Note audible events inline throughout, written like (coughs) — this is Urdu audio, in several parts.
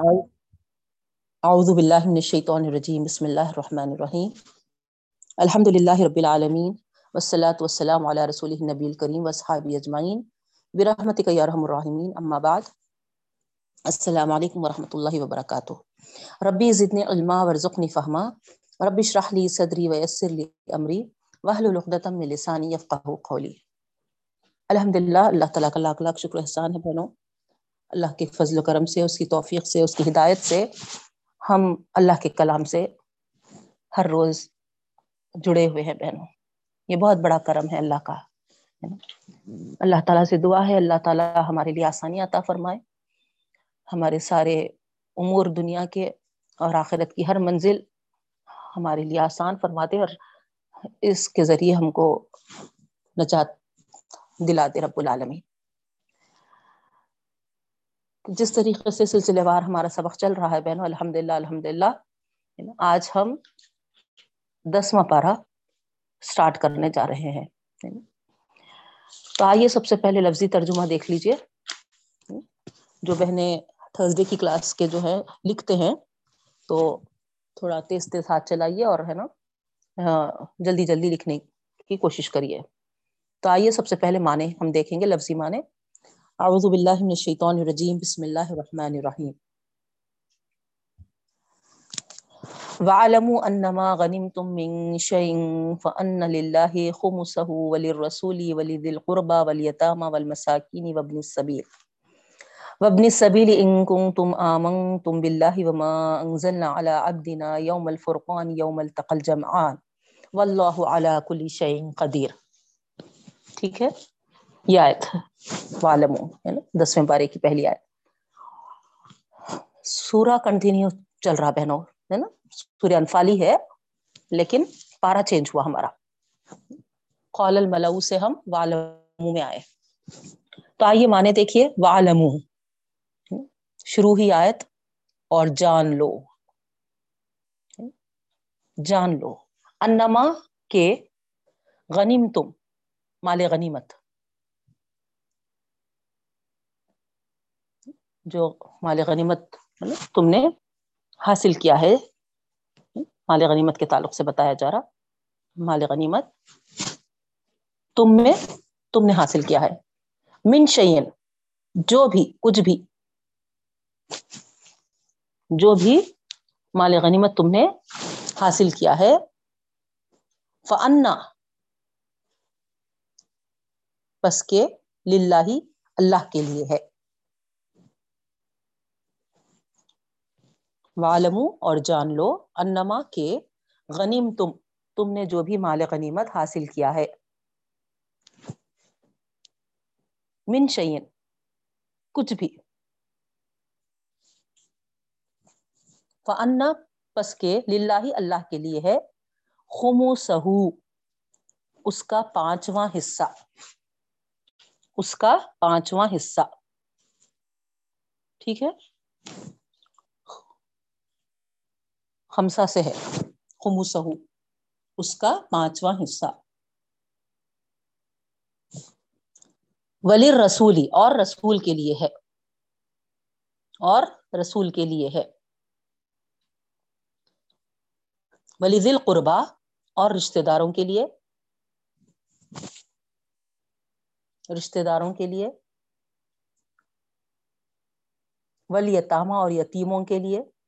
اعوذ باللہ من الشیطان الرجیم، بسم اللہ الرحمن الرحیم. الحمد للہ رب العالمین، والصلاة والسلام علی رسول النبی الکریم واصحابہ اجمعین. برحمتک یا رحم الراحمین، اما بعد. السلام علیکم ورحمۃ اللہ وبرکاتہ. ربی زدنی علما، ورزقنی فہما. رب اشرح لی صدری ویسر لی امری. واحلل عقدۃ من لسانی یفقهوا قولی. الحمدللہ، اللہ تعالیٰ کا لاکھ لاکھ شکر احسان ہے بہنوں اللہ کے فضل و کرم سے، اس کی توفیق سے، اس کی ہدایت سے ہم اللہ کے کلام سے ہر روز جڑے ہوئے ہیں بہنوں۔ یہ بہت بڑا کرم ہے اللہ کا اللہ تعالیٰ سے دعا ہے، اللہ تعالیٰ ہمارے لیے آسانی عطا فرمائے۔ ہمارے سارے امور دنیا کے اور آخرت کی ہر منزل ہمارے لیے آسان فرماتے اور اس کے ذریعے ہم کو نجات دلاتے رب العالمین۔ جس طریقے سے سلسلے وار ہمارا سبق چل رہا ہے بہنوں الحمد للہ الحمد للہ آج ہم دسواں پارہ اسٹارٹ کرنے جا رہے ہیں تو آئیے سب سے پہلے لفظی ترجمہ دیکھ لیجیے۔ جو بہنیں تھرسڈے کی کلاس کے جو ہے لکھتے ہیں، تو تھوڑا تیز تیز ہاتھ چلائیے اور، ہے نا؟ ہاں، جلدی جلدی لکھنے کی کوشش کریے۔ تو آئیے سب سے پہلے معنی ہم دیکھیں گے، لفظی معنی۔ اعوذ باللہ من الشیطان الرجیم، بسم اللہ الرحمن الرحیم. وَعَلَمُوا أَنَّمَا غَنِمْتُم مِّن شَيْءٍ فَأَنَّ لِلَّهِ خُمُسَهُ وَلِلرَّسُولِ وَلِذِي الْقُرْبَى وَالْيَتَامَى وَالْمَسَاكِينِ وَابْنِ السَّبِيلِ. وَابْنِ السَّبِيلِ إِن كُنتُمْ آمَنتُم بِاللَّهِ وَمَا أَنزَلْنَا عَلَى عَبْدِنَا يَوْمَ الْفُرْقَانِ يَوْمَ الْتَقَى الْجَمْعَانِ. وَاللَّهُ عَلَى كُلِّ شَيْءٍ قَدِيرٌ. ٹھیک ہے؟ یہ آیت والم ہے نا، دسویں پارے کی پہلی آیت۔ سورہ کنٹینیو چل رہا بہنوں، ہے نا، سورہ انفالی ہے، لیکن پارا چینج ہوا ہمارا۔ قول الملو سے ہم والم میں آئے۔ تو آئیے مانے دیکھیے والم شروع ہی آیت، اور جان لو۔ جان لو۔ انما کے غنیم تم مال غنیمت۔ جو مال غنیمت مطلب تم نے حاصل کیا ہے، مال غنیمت کے تعلق سے بتایا جا رہا، مال غنیمت تم میں، تم نے حاصل کیا ہے۔ من شعین جو بھی، کچھ بھی، جو بھی مال غنیمت تم نے حاصل کیا ہے فنا بس کے للہ اللہ کے لیے ہے۔ والمو اور جان لو، انما کے غنیم تم تم نے جو بھی مال غنیمت حاصل کیا ہے۔ من شعین کچھ بھی۔ فنا پس کے للہ اللہ کے لیے ہے خمو سہو اس کا پانچواں حصہ۔ اس کا پانچواں حصہ۔ ٹھیک ہے؟ خمسہ سے ہے۔ خموسہو، اس کا پانچواں حصہ۔ ولی رسولی اور رسول کے لیے ہے۔ اور رسول کے لیے ہے۔ ولی ذل قربا اور رشتہ داروں کے لیے۔ رشتہ داروں کے لیے۔ ولی یتامہ اور یتیموں کے لیے۔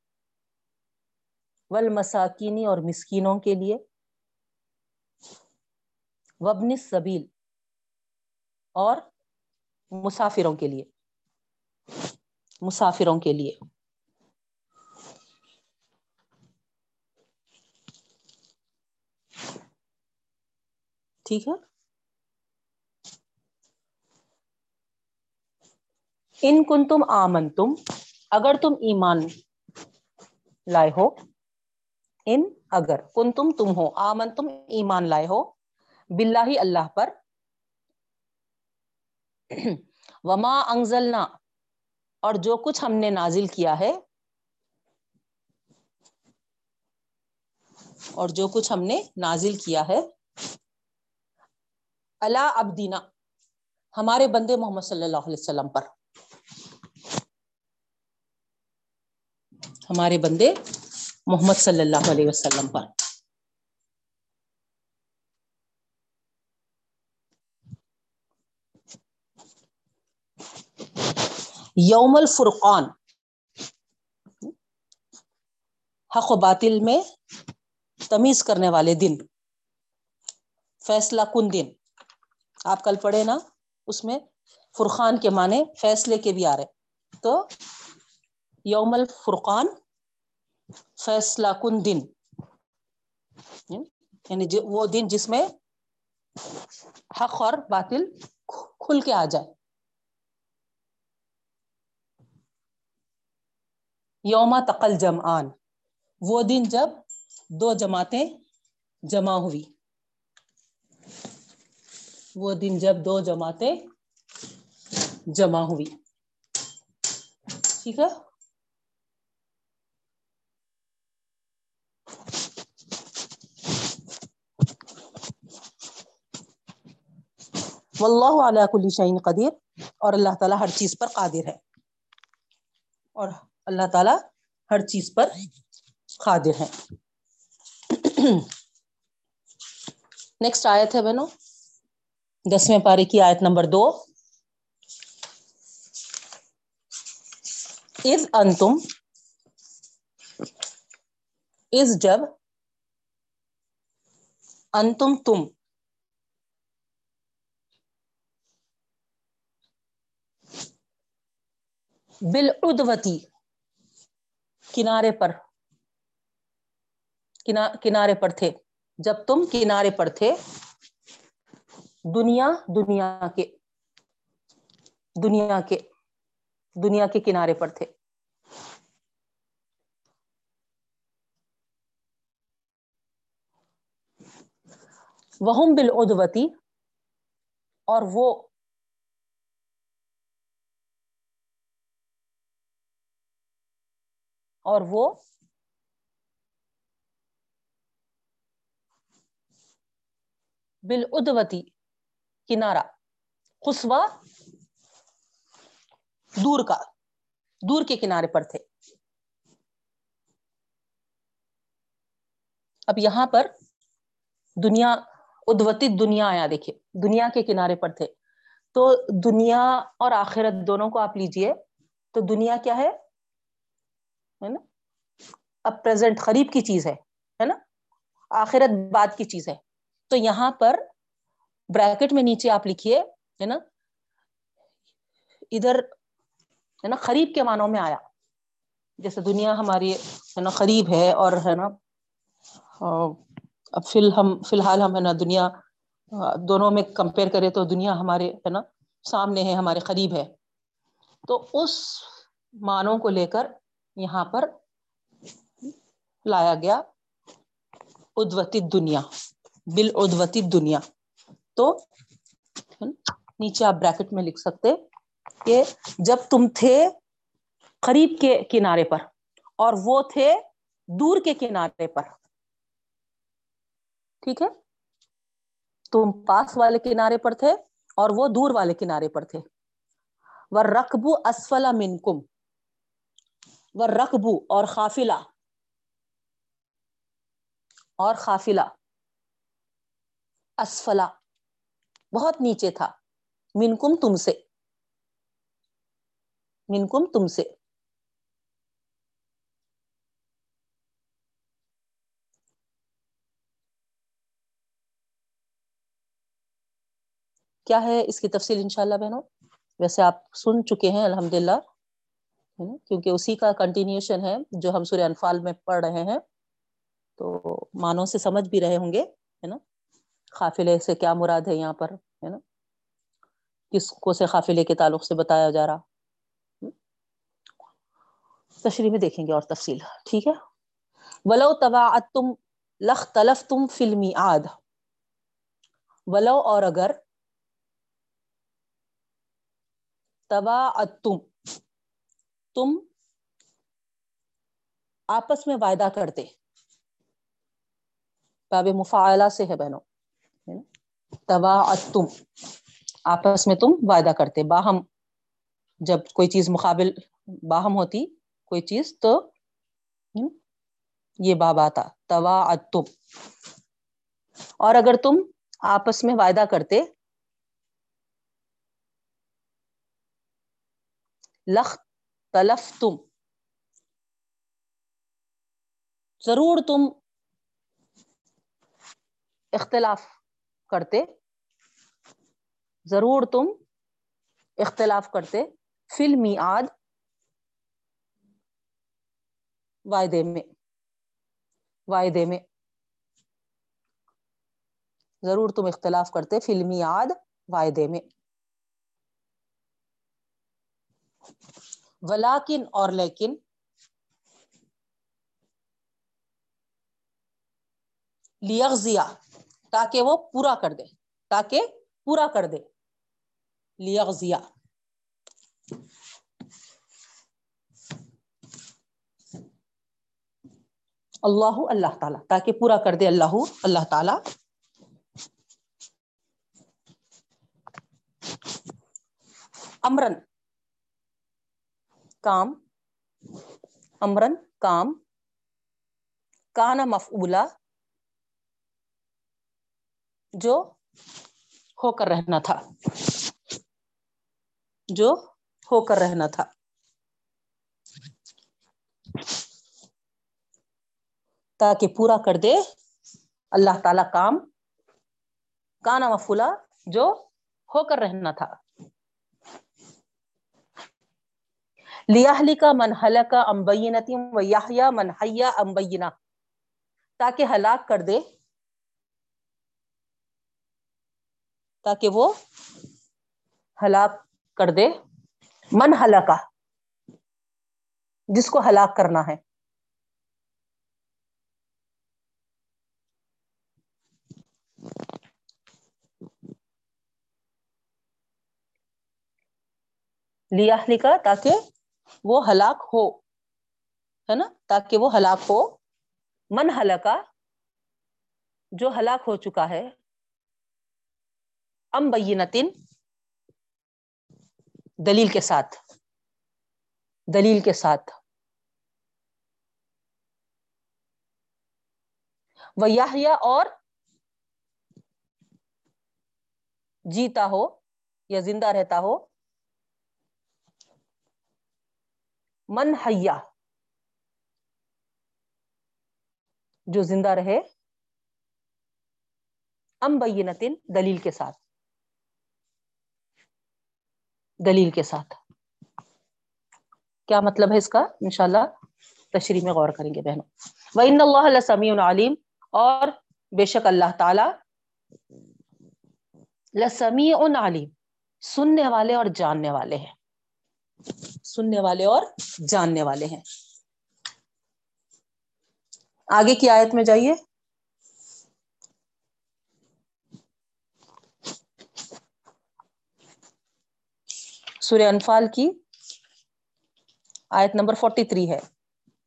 ول مساکینی اور مسکینوں کے لیے۔ وبن سبیل اور مسافروں کے لیے۔ مسافروں کے لیے۔ ٹھیک ہے۔ ان کن تم آمن تم اگر تم ایمان لائے ہو ان اگر کن تم تم ہو آمن تم ایمان لائے ہو، باللہ اللہ پر۔ وما انزلنا، اور جو کچھ ہم نے نازل کیا ہے، اور جو کچھ ہم نے نازل کیا ہے اللہ ابدینا ہمارے بندے محمد صلی اللہ علیہ وسلم پر۔ ہمارے بندے محمد صلی اللہ علیہ وسلم پر۔ یوم الفرقان۔ حق و باطل میں تمیز کرنے والے دن۔ فیصلہ کن دن۔ آپ کل پڑھے نا، اس میں فرقان کے معنی فیصلے کے بھی آ رہے۔ تو یوم الفرقان فیصلہ کن دن؟ یعنی وہ دن جس میں حق اور باطل کھل کے آ جائے۔ یوم تقل جمعان، وہ دن جب دو جماعتیں جمع ہوئی۔ وہ دن جب دو جماعتیں جمع ہوئی۔ ٹھیک ہے؟ واللہ علی کل شعین قدیر، اور اللہ تعالیٰ ہر چیز پر قادر ہے۔ اور اللہ تعالیٰ ہر چیز پر قادر ہے۔ نیکسٹ آیت ہے بہنوں، دسویں پارے کی آیت نمبر دو۔ از انتم از جب انتم تم بالعدوتی، کنارے پر۔ کنارے پر تھے۔ جب تم کنارے پر تھے، دنیا دنیا کے دنیا کے دنیا کے کنارے پر تھے۔ وہ بالعدوتی اور وہ اور وہ بالعدوتی کنارا خسوا دور کا، دور کے کنارے پر تھے۔ اب یہاں پر دنیا ادوتی دنیا آیا، دیکھیے، دنیا کے کنارے پر تھے۔ تو دنیا اور آخرت دونوں کو آپ لیجیے۔ تو دنیا کیا ہے؟ ہے نا؟ اب پریزنٹ قریب کی چیز ہے نا؟ آخرت بعد کی چیز ہے۔ تو یہاں پر بریکٹ میں نیچے آپ لکھیے، ہے نا؟ ادھر، ہے نا؟ قریب کے معنوں میں آیا۔ جیسے دنیا ہماری، ہے نا قریب ہے اور، ہے نا اب فی ہم فی الحال ہم، ہے نا، دنیا دونوں میں کمپیئر کرے تو دنیا ہمارے، ہے نا، سامنے ہے، ہمارے قریب ہے۔ تو اس معنوں کو لے کر یہاں پر لایا گیا ادوتی دنیا بال ادوتی دنیا۔ تو نیچے آپ بریکٹ میں لکھ سکتے کہ جب تم تھے قریب کے کنارے پر اور وہ تھے دور کے کنارے پر، ٹھیک ہے؟ تم پاس والے کنارے پر تھے اور وہ دور والے کنارے پر تھے۔ وہ رقبو اسفلا منکم وہ رقبو اور قافلہ اور قافلہ اسفلا بہت نیچے تھا۔ منکم تم سے۔ منکم تم سے۔ کیا ہے اس کی تفصیل انشاءاللہ بہنوں؟ ویسے آپ سن چکے ہیں الحمد للہ کیونکہ اسی کا کنٹینیوشن ہے جو ہم سورہ انفال میں پڑھ رہے ہیں۔ تو مانوں سے سمجھ بھی رہے ہوں گے، ہے نا؟ قافلے سے کیا مراد ہے یہاں پر، ہے نا؟ کس کو سے قافلے کے تعلق سے بتایا جا رہا؟ تشریح میں دیکھیں گے اور تفصیل، ٹھیک ہے؟ ولو تبا تم لخ تلف تم فلمی آد ولو اور اگر تبا تم تم آپس میں وعدہ کرتے۔ باب مفاعلہ سے ہے بہنوں۔ تبا تم آپس میں تم وعدہ کرتے۔ باہم۔ جب کوئی چیز مقابل باہم ہوتی، کوئی چیز تو یہ باب آتا۔ توا تم اور اگر تم آپس میں وعدہ کرتے لخ تلف تم ضرور تم اختلاف کرتے ضرور تم اختلاف کرتے فلمی آد وعدے میں وعدے میں ضرور تم اختلاف کرتے فلمی آد وعدے میں ولاکن اور لیکن لیغزیا تاکہ وہ پورا کر دے، تاکہ پورا کر دے۔ لیغزیا اللہ اللہ تعالیٰ، تاکہ پورا کر دے اللہ اللہ تعالی۔ امرن۔ کام، امرن، کام کانا مفعولا جو ہو کر رہنا تھا۔ جو ہو کر رہنا تھا۔ تاکہ پورا کر دے اللہ تعالی کام کانا مفولا جو ہو کر رہنا تھا۔ لیاہلی کا منحل کا امبینتی و منحیا امبینہ تاکہ ہلاک کر دے، تاکہ وہ ہلاک کر دے۔ من ہلاکا جس کو ہلاک کرنا ہے۔ لیا لکھا تاکہ وہ ہلاک ہو، ہے نا؟ تاکہ وہ ہلاک ہو۔ من ہلاکا جو ہلاک ہو چکا ہے، ام بینتن، دلیل کے ساتھ۔ دلیل کے ساتھ۔ وہ اور جیتا ہو یا زندہ رہتا ہو۔ من حیا۔ جو زندہ رہے۔ ام بینتن، دلیل کے ساتھ۔ دلیل کے ساتھ۔ کیا مطلب ہے اس کا؟ انشاءاللہ تشریح میں غور کریں گے بہنوں۔ وَإِنَّ اللَّهَ لَسَمِيعٌ عَلِيمٌ اور بے شک اللہ تعالی لسمیع علیم۔ سننے والے اور جاننے والے ہیں۔ سننے والے اور جاننے والے ہیں۔ آگے کی آیت میں جائیے۔ سورہ انفال کی آیت نمبر فورٹی تھری ہے،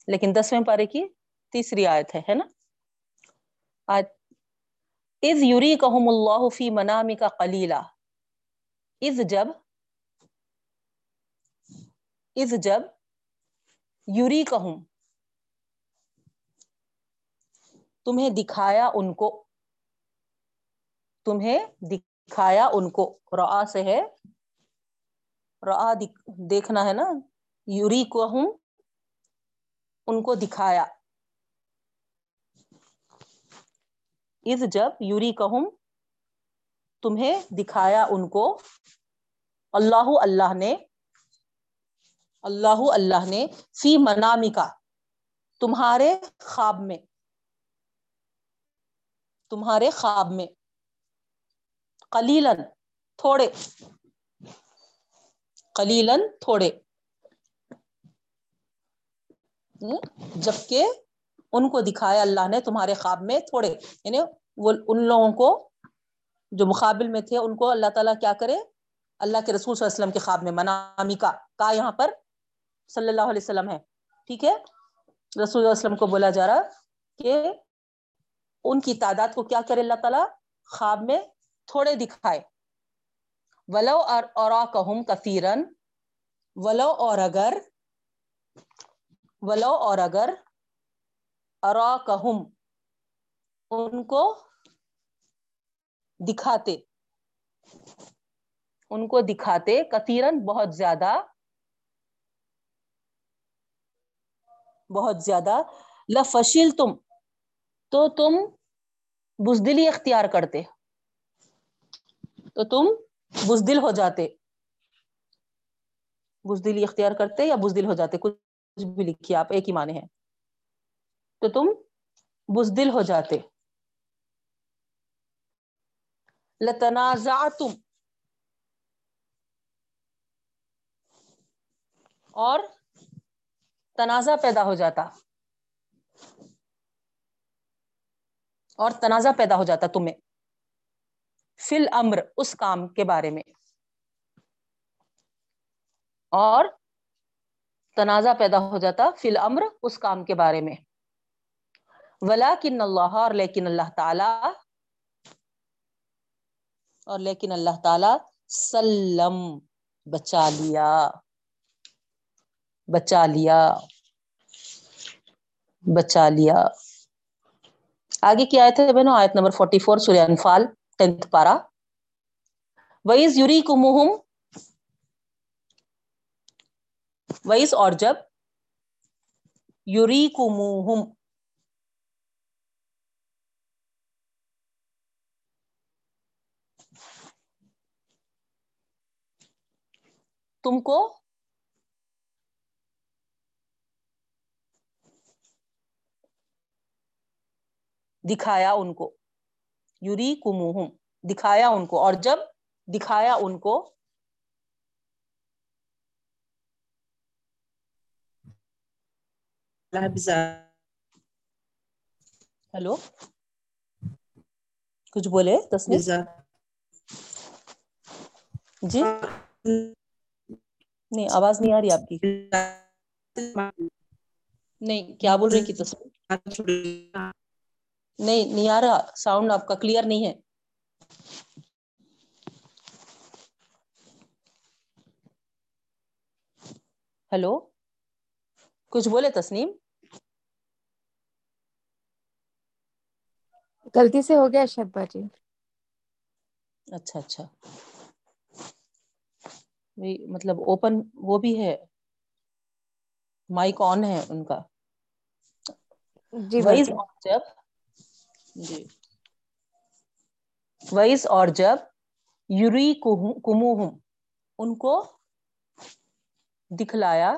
لیکن دسویں پارے کی تیسری آیت ہے ہے نا؟ آیت از یوری کہم اللہ فی منامی کا کلیلہ از جب از جب یوری کہوں تمہیں دکھایا ان کو، تمہیں دکھایا ان کو را سے ہے را دیکھنا ہے نا یوری کو ہوں ان کو دکھایا۔ از جب یوری کہوں تمہیں دکھایا ان کو، اللہ اللہ نے اللہ اللہ نے فی منامی کا تمہارے خواب میں، تمہارے خواب میں قلیلن تھوڑے قلیلن تھوڑے۔ جبکہ ان کو دکھایا اللہ نے تمہارے خواب میں تھوڑے۔ یعنی وہ ان لوگوں کو جو مقابل میں تھے، ان کو اللہ تعالیٰ کیا کرے؟ اللہ کے رسول صلی اللہ علیہ وسلم کے خواب میں، منامی کا کا یہاں پر صلی اللہ علیہ وسلم ہے۔ ٹھیک ہے؟ رسول اللہ علیہ وسلم کو بولا جا رہا کہ ان کی تعداد کو کیا کرے اللہ تعالیٰ؟ خواب میں تھوڑے دکھائے۔ ولو اور کہم کثیرن ولو اور اگر ولو اور اگر ارا کہم ان کو دکھاتے۔ ان کو دکھاتے کثیرن بہت زیادہ۔ بہت زیادہ لفشل تم، تو تم بزدلی اختیار کرتے، تو تم بزدل ہو جاتے، بزدلی اختیار کرتے یا بزدل ہو جاتے، کچھ بھی لکھیے آپ، ایک ہی معنی ہیں تو تم بزدل ہو جاتے۔ لتنازعتم، اور تنازع پیدا ہو جاتا۔ اور تنازع پیدا ہو جاتا تمہیں۔ فل امر اس کام کے بارے میں۔ اور تنازع پیدا ہو جاتا فل امر اس کام کے بارے میں۔ ولا کن اللہ، اور لیکن اللہ تعالی۔ اور لیکن اللہ تعالی، سلم، بچا لیا۔ بچا لیا۔ بچا لیا۔ آگے کیا آئے تھے بہنوں؟ آیت نمبر 44 فور سورہ انفال، ٹینتھ پارا۔ وَإِذْ يُرِيكُمُهُمْ وَإِذْ اور جب یوری يُرِيكُمُهُمْ تم کو دکھایا ان کو۔ یوری کموہم دکھایا ان کو۔ اور جب دکھایا ان کو ہیلو کچھ بولے؟ تصنیم جی۔ نہیں آواز نہیں آ رہی آپ کی۔ نہیں کیا بول رہی کی تصویر نہیں نہیں آ رہا۔ ساؤنڈ آپ کا کلیئر نہیں ہے۔ ہیلو کچھ بولے تسنیم؟ غلطی سے ہو گیا شبا جی اچھا اچھا۔ مطلب اوپن وہ بھی ہے۔ مائک آن ہے ان کا۔ جی وائس جب جی۔ وائس اور جب یوری کموہم ان کو دکھلایا۔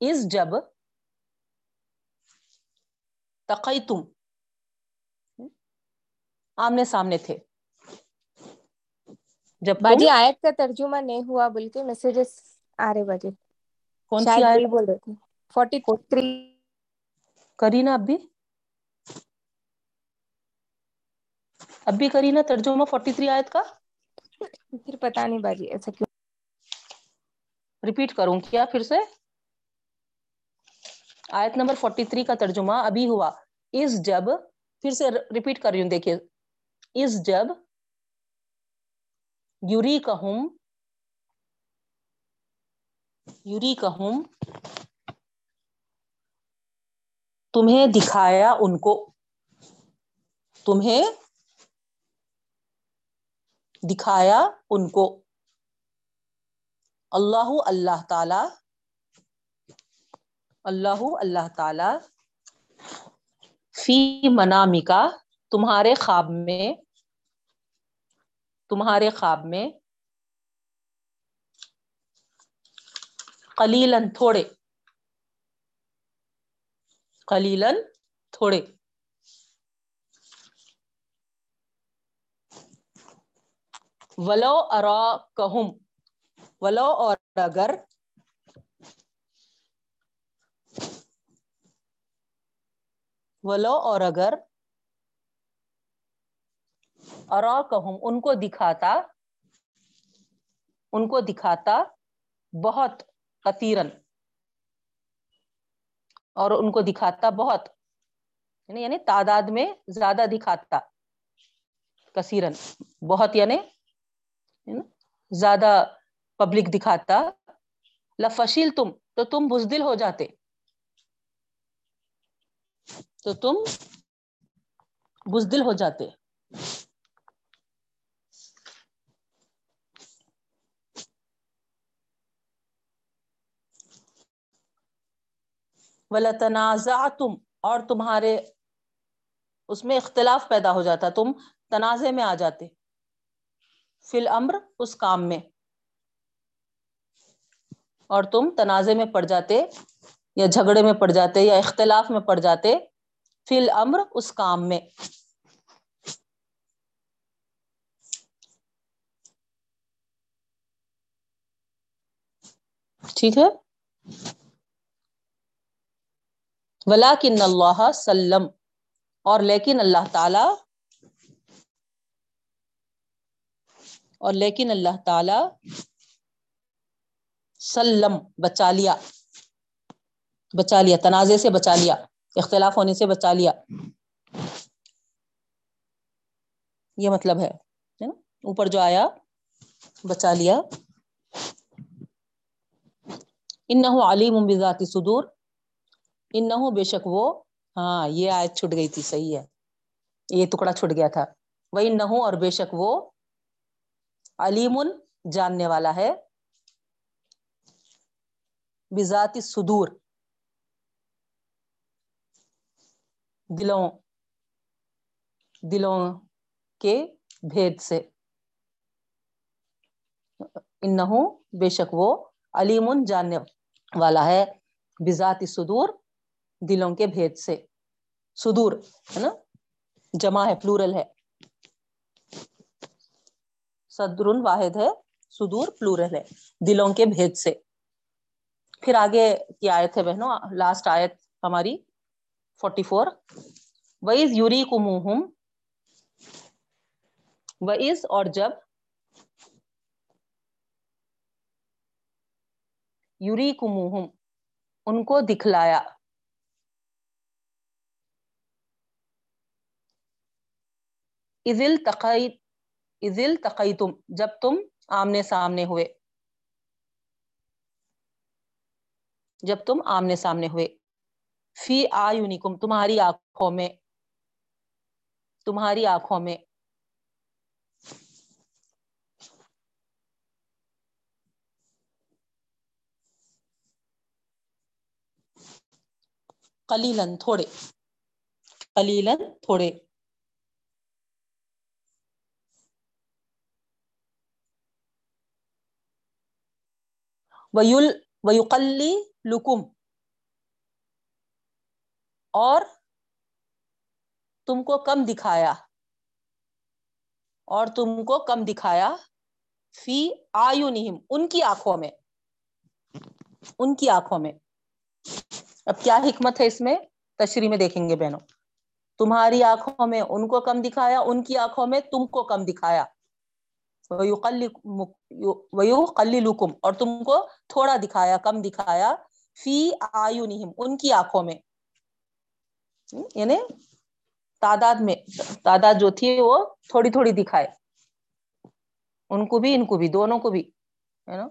اس جب تقئی تم آمنے سامنے تھے۔ جب باجی آیت کا ترجمہ نہیں ہوا بول کے میسجز آ رہے باجی۔ کون سی آیت؟ بول رہے تھے۔ فورٹی تھری کری نا اب بھی کری نا ترجمہ فورٹی تھری آیت کا؟ پھر پتا نہیں باجی ایسا کیوں؟ ریپیٹ کروں کیا پھر سے؟ آیت نمبر فورٹی تھری کا ترجمہ ابھی ہوا۔ اس جب پھر سے ریپیٹ کر رہی ہوں دیکھیے۔ اس جب یوری کہم یوری کہم تمہیں دکھایا ان کو۔ تمہیں دکھایا ان کو۔ اللہ اللہ تعالی۔ اللہ اللہ تعالی۔ فی منامکا، تمہارے خواب میں۔ تمہارے خواب میں۔ قلیلن تھوڑے۔ قلیلن تھوڑے۔ ولو اراکہم، ولو اور اگر ولو اور اگر اراکہم، ان کو دکھاتا، ان کو دکھاتا بہت کثیرن اور ان کو دکھاتا بہت یعنی, یعنی تعداد میں زیادہ دکھاتا کثیرن بہت یعنی زیادہ پبلک دکھاتا لفشل تم، تو تم بزدل ہو جاتے۔ تو تم بزدل ہو جاتے۔ ولا تنازع تم اور تمہارے اس میں اختلاف پیدا ہو جاتا، تم تنازع میں آ جاتے۔ فی الامر اس کام میں۔ اور تم تنازع میں پڑ جاتے یا جھگڑے میں پڑ جاتے یا اختلاف میں پڑ جاتے، فی الامر اس کام میں۔ ٹھیک ہے؟ ولاکن اللہ سلم، اور لیکن اللہ تعالی اور لیکن اللہ تعالی سلم، بچا لیا۔ بچا لیا تنازع سے بچا لیا، اختلاف ہونے سے بچا لیا۔ یہ مطلب ہے نا؟ اوپر جو آیا، بچا لیا۔ ان نہ علیم بذات صدور۔ ان بے شک وہ ہاں یہ آیت چھٹ گئی تھی، صحیح ہے۔ یہ ٹکڑا چھٹ گیا تھا۔ وہ نہ اور بے شک وہ علیم جاننے والا ہے۔ بذات صدور۔ دلوں دلوں کے بھید سے۔ ان بے شک وہ علیم جاننے والا ہے۔ بذات صدور، دلوں کے بھید سے۔ سدور ہے نا؟ جمع ہے پلورل ہے۔ صدر واحد ہے سدور پلورل ہے، دلوں کے بھید سے۔ پھر آگے کی آیت ہے بہنوں لاسٹ آیت ہماری فورٹی فور وئیز یوری کموہم وئیز اور جب یوری کموہم ان کو دکھلایا۔ ازل تقی ازل تقی تم جب تم آمنے سامنے ہوئے۔ جب تم آمنے سامنے ہوئے۔ فی آیونکم، تمہاری آنکھوں میں، تمہاری آنکھوں میں۔ قلیلن تھوڑے۔ قلیلن تھوڑے۔ ویل ویقلی لکم۔ اور تم کو کم دکھایا۔ اور تم کو کم دکھایا۔ فی آیو ان کی آنکھوں میں۔ ان کی آنکھوں میں۔ اب کیا حکمت ہے اس میں؟ تشریح میں دیکھیں گے بہنوں۔ تمہاری آنکھوں میں ان کو کم دکھایا، ان کی آنکھوں میں تم کو کم دکھایا۔ ویو اور تم کو تھوڑا دکھایا، کم دکھایا، فی آیو ان کی آنکھوں میں۔ یعنی تعداد میں، تعداد جو تھی وہ تھوڑی تھوڑی دکھائے۔ ان کو بھی، ان کو بھی، دونوں کو بھی، ہے نا؟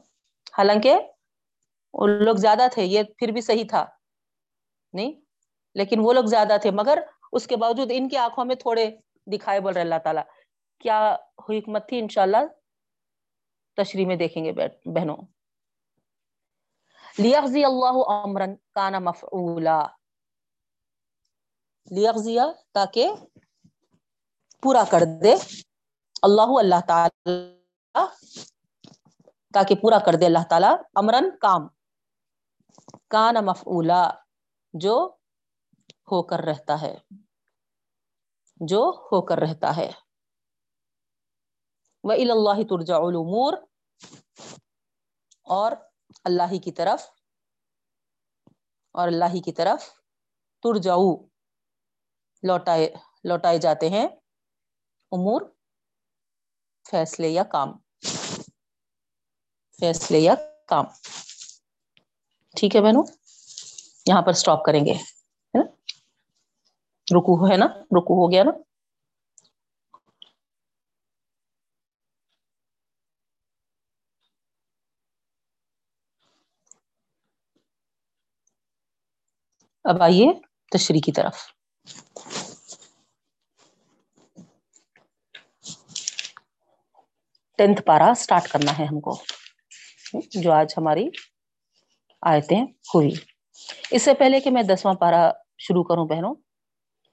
حالانکہ وہ لوگ زیادہ تھے، یہ پھر بھی صحیح تھا۔ نہیں؟ لیکن وہ لوگ زیادہ تھے، مگر اس کے باوجود ان کی آنکھوں میں تھوڑے دکھائے، بول رہے اللہ تعالیٰ۔ کیا حکمت تھی، انشاءاللہ تشریح میں دیکھیں گے بہنوں۔ لیغزی اللہ عمرن کانا مفعولا۔ لیغزیا تاکہ پورا کر دے۔ اللہ اللہ تعالی تاکہ پورا کر دے اللہ تعالی۔ امرن کام۔ کان مفعولا، جو ہو کر رہتا ہے۔ جو ہو کر رہتا ہے۔ وہ اللہ ترجع الامور اور اللہ ہی کی طرف اور اللہ ہی کی طرف ترجعو، لوٹائے لوٹائے جاتے ہیں امور، فیصلے یا کام۔ فیصلے یا کام۔ ٹھیک ہے بہنوں؟ یہاں پر سٹاپ کریں گے، ہے نا؟ رکو ہے نا؟ رکو ہو گیا نا؟ اب آئیے تشریح کی طرف۔ ٹینتھ پارا اسٹارٹ کرنا ہے ہم کو۔ جو آج ہماری آیتیں ہوئی اس سے پہلے کہ میں دسواں پارا شروع کروں بہنوں،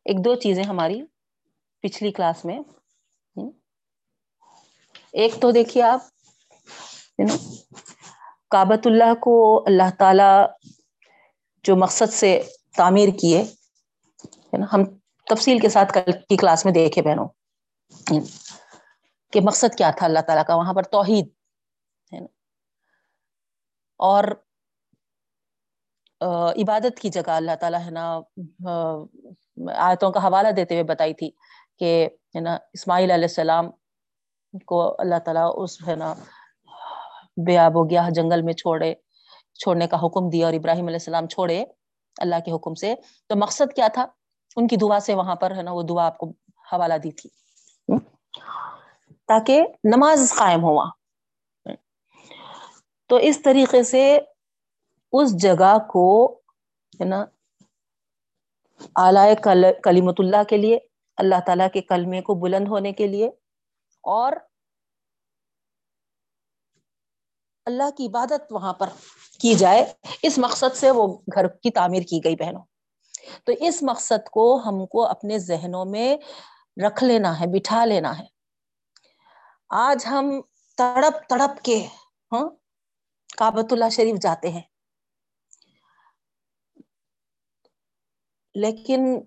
ایک دو چیزیں ہماری پچھلی کلاس میں۔ ایک تو دیکھیے آپ کابت اللہ کو اللہ تعالی جو مقصد سے تعمیر کیے نا؟ ہم تفصیل کے ساتھ کل کی کلاس میں دیکھے بہنوں۔ کہ مقصد کیا تھا اللہ تعالیٰ کا؟ وہاں پر توحید، ہے نا؟ اور عبادت کی جگہ اللہ تعالیٰ، ہے نا؟ آیتوں کا حوالہ دیتے ہوئے بتائی تھی کہ، ہے نا، اسماعیل علیہ السلام کو اللہ تعالیٰ اس، ہے نا بے آب و گیا جنگل میں چھوڑے، چھوڑنے کا حکم دیا اور ابراہیم علیہ السلام چھوڑے۔ اللہ کے حکم سے۔ تو مقصد کیا تھا؟ ان کی دعا سے وہاں پر ہے نا وہ دعا آپ کو حوالہ دی تھی۔ تاکہ نماز قائم ہوا۔ تو اس طریقے سے اس جگہ کو ہے نا اعلی کلیمت اللہ کے لیے اللہ تعالیٰ کے کلمے کو بلند ہونے کے لیے اور اللہ کی عبادت وہاں پر کی جائے، اس مقصد سے وہ گھر کی تعمیر کی گئی بہنوں۔ تو اس مقصد کو ہم کو اپنے ذہنوں میں رکھ لینا ہے، بٹھا لینا ہے۔ آج ہم تڑپ تڑپ کے ہاں کابت اللہ شریف جاتے ہیں۔ لیکن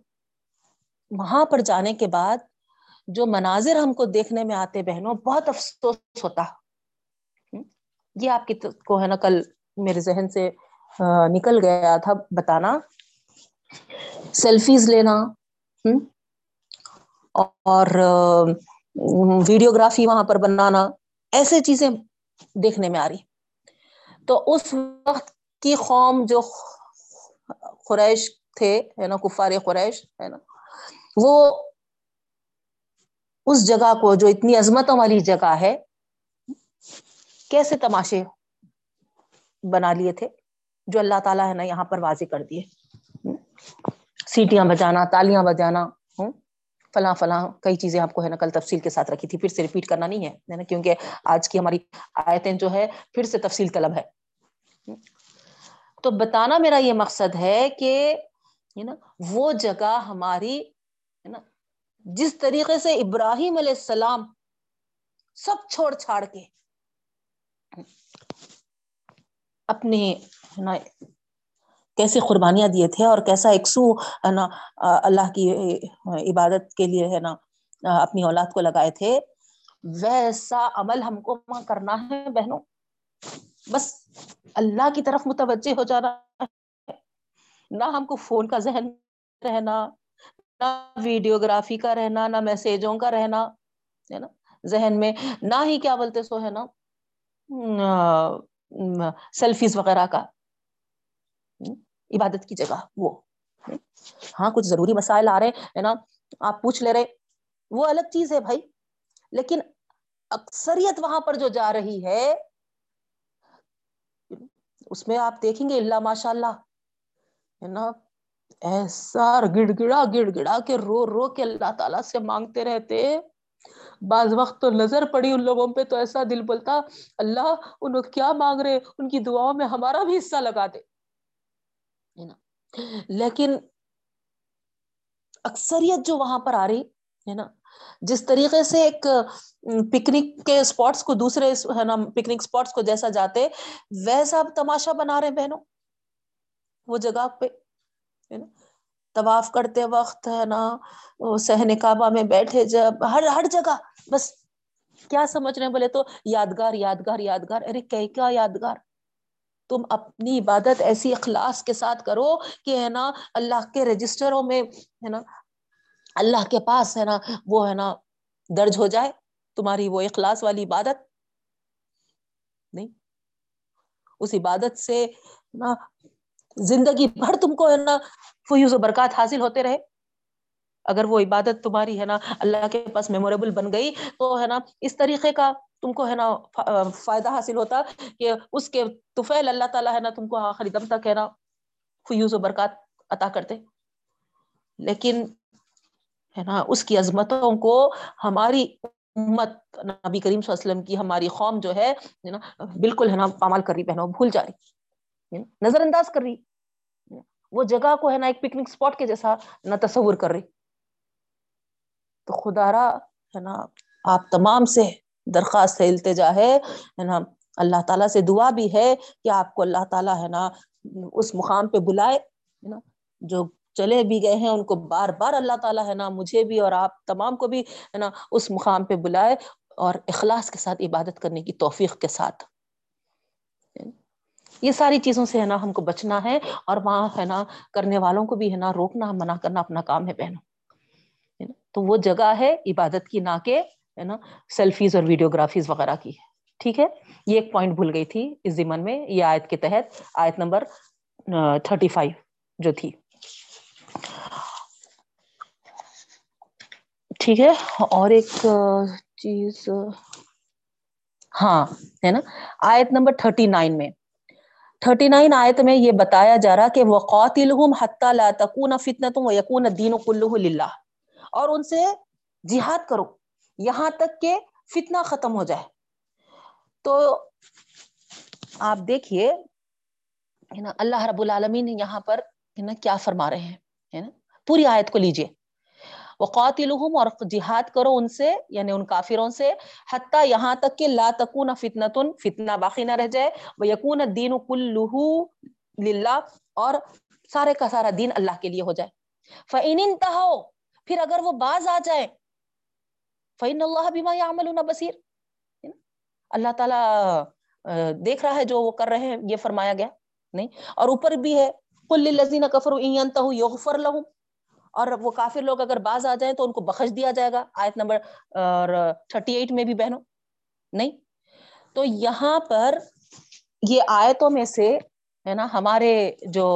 وہاں پر جانے کے بعد جو مناظر ہم کو دیکھنے میں آتے بہنوں، بہت افسوس ہوتا۔ یہ آپ کی کو ہے نا کل میرے ذہن سے نکل گیا تھا بتانا۔ سیلفیز لینا اور ویڈیوگرافی وہاں پر بنانا، ایسے چیزیں دیکھنے میں آ رہی۔ تو اس وقت کی قوم جو قریش تھے، ہے نا، کفار قریش، ہے نا، وہ اس جگہ کو جو اتنی عظمتوں والی جگہ ہے کیسے تماشے بنا لیے تھے جو اللہ تعالیٰ ہے نا یہاں پر واضح کر دیے؟ سیٹیاں بجانا، تالیاں بجانا ہ فلاں فلاں کئی چیزیں آپ کو ہے نا کل تفصیل کے ساتھ رکھی تھی، پھر سے ریپیٹ کرنا نہیں ہے نا؟ کیونکہ آج کی ہماری آیتیں جو ہے پھر سے تفصیل طلب ہے۔ تو بتانا میرا یہ مقصد ہے کہ نا وہ جگہ ہماری، ہے نا، جس طریقے سے ابراہیم علیہ السلام سب چھوڑ چھاڑ کے اپنے کیسے قربانیاں دیے تھے اور کیسا ایکسو، ہے نا، اللہ کی عبادت کے لیے، ہے نا اپنی اولاد کو لگائے تھے۔ ویسا عمل ہم کو کرنا ہے بہنوں۔ بس اللہ کی طرف متوجہ ہو جانا نہ ہم کو فون کا ذہن رہنا، نہ ویڈیوگرافی کا رہنا، نہ میسجوں کا رہنا، ہے نا۔ ذہن میں نہ ہی کیا بولتے سو، ہے نا سیلفیز وغیرہ کا۔ عبادت کی جگہ، وہ۔ ہاں کچھ ضروری مسائل آ رہے ہے نا؟ آپ پوچھ لے رہے وہ الگ چیز ہے بھائی، لیکن اکثریت وہاں پر جو جا رہی ہے، اس میں آپ دیکھیں گے اللہ ماشاء اللہ ہے نا؟ ایسا گڑ گڑا گڑ گڑا کے رو رو کے اللہ تعالی سے مانگتے رہتے۔ بعض وقت تو نظر پڑی ان لوگوں پہ تو ایسا دل بولتا، اللہ ان کیا مانگ رہے؟ ان کی دعاؤں میں ہمارا بھی حصہ لگا دے۔ لیکن اکثریت جو وہاں پر آ رہی، ہے نا؟ جس طریقے سے ایک پکنک کے اسپاٹس کو دوسرے، ہے نا، پکنک اسپاٹس کو جیسا جاتے، ویسا اب تماشا بنا رہے بہنوں، وہ جگہ پہ نا؟ طواف کرتے وقت ہے نا سہن کعبہ میں بیٹھے جب ہر ہر جگہ، بس کیا سمجھ رہے ہیں بولے تو، یادگار یادگار یادگار، ارے کیا یادگار؟ تم اپنی عبادت ایسی اخلاص کے ساتھ کرو کہ ہے نا، اللہ کے رجسٹروں میں ہے نا، اللہ کے پاس ہے نا، وہ ہے نا درج ہو جائے تمہاری وہ اخلاص والی عبادت۔ نہیں، اس عبادت سے نا زندگی بھر تم کو ہے نا فیوز و برکات حاصل ہوتے رہے۔ اگر وہ عبادت تمہاری ہے نا اللہ کے پاس میموریبل بن گئی تو ہے نا اس طریقے کا تم کو ہے نا فائدہ حاصل ہوتا کہ اس کے توفیل اللہ تعالیٰ ہے نا تم کو آخری دم تک ہے نا فیوز و برکات عطا کرتے۔ لیکن ہے نا اس کی عظمتوں کو ہماری امت نبی کریم صلی اللہ علیہ وسلم کی ہماری قوم جو ہے نا، بالکل ہے نا پامال کر رہی بہنوں، بھول جا رہی۔ نظر انداز کر رہی وہ جگہ کو ہے نا ایک پکنک اسپاٹ کے جیسا نہ تصور کر رہی تو خدا را ہے نا آپ تمام سے درخواست ہے التجا ہے نا اللہ تعالیٰ سے دعا بھی ہے کہ آپ کو اللہ تعالیٰ ہے نا اس مقام پہ بلائے ہے نا جو چلے بھی گئے ہیں ان کو بار بار اللہ تعالیٰ ہے نا مجھے بھی اور آپ تمام کو بھی ہے نا اس مقام پہ بلائے اور اخلاص کے ساتھ عبادت کرنے کی توفیق کے ساتھ یہ ساری چیزوں سے ہے نا ہم کو بچنا ہے اور وہاں ہے نا کرنے والوں کو بھی ہے نا روکنا، منع کرنا اپنا کام ہے بہنوں۔ تو وہ جگہ ہے عبادت کی، نہ کہ ہے نا سیلفیز اور ویڈیوگرافیز وغیرہ کی۔ ٹھیک ہے؟ یہ ایک پوائنٹ بھول گئی تھی اس زمن میں، یہ آیت کے تحت، آیت نمبر تھرٹی فائیو جو تھی۔ ٹھیک ہے؟ اور ایک چیز ہاں ہے نا؟ آیت نمبر تھرٹی نائن میں۔ تھرٹی نائن آیت میں یہ بتایا جا رہا کہ وقات تکون فتنت یقون دین کلّہ اور ان سے جہاد کرو۔ یہاں تک کہ فتنہ ختم ہو جائے۔ تو آپ دیکھیے اللہ رب العالمین یہاں پر کیا فرما رہے ہیں پوری آیت کو لیجیے وہ اور جہاد کرو ان سے یعنی ان کافروں سے، حتیٰ یہاں تک کہ لا تکون فتنتن، فتنہ باقی نہ رہ جائے وہ یقون دین کلو للہ، اور سارے کا سارا دین اللہ کے لیے ہو جائے۔ فعین انتہو، پھر اگر وہ باز آ جائے فعین اللہ بھی عمل بصیر اللہ تعالی دیکھ رہا ہے جو وہ کر رہے ہیں، یہ فرمایا گیا۔ نہیں، اور اوپر بھی ہے کل لذین کفر یغفر لہم اور وہ کافر لوگ اگر باز آ جائیں تو ان کو بخش دیا جائے گا۔ آیت نمبر تھرٹی ایٹ میں بھی بہنوں، نہیں؟ تو یہاں پر یہ آیتوں میں سے، ہے نا، ہمارے جو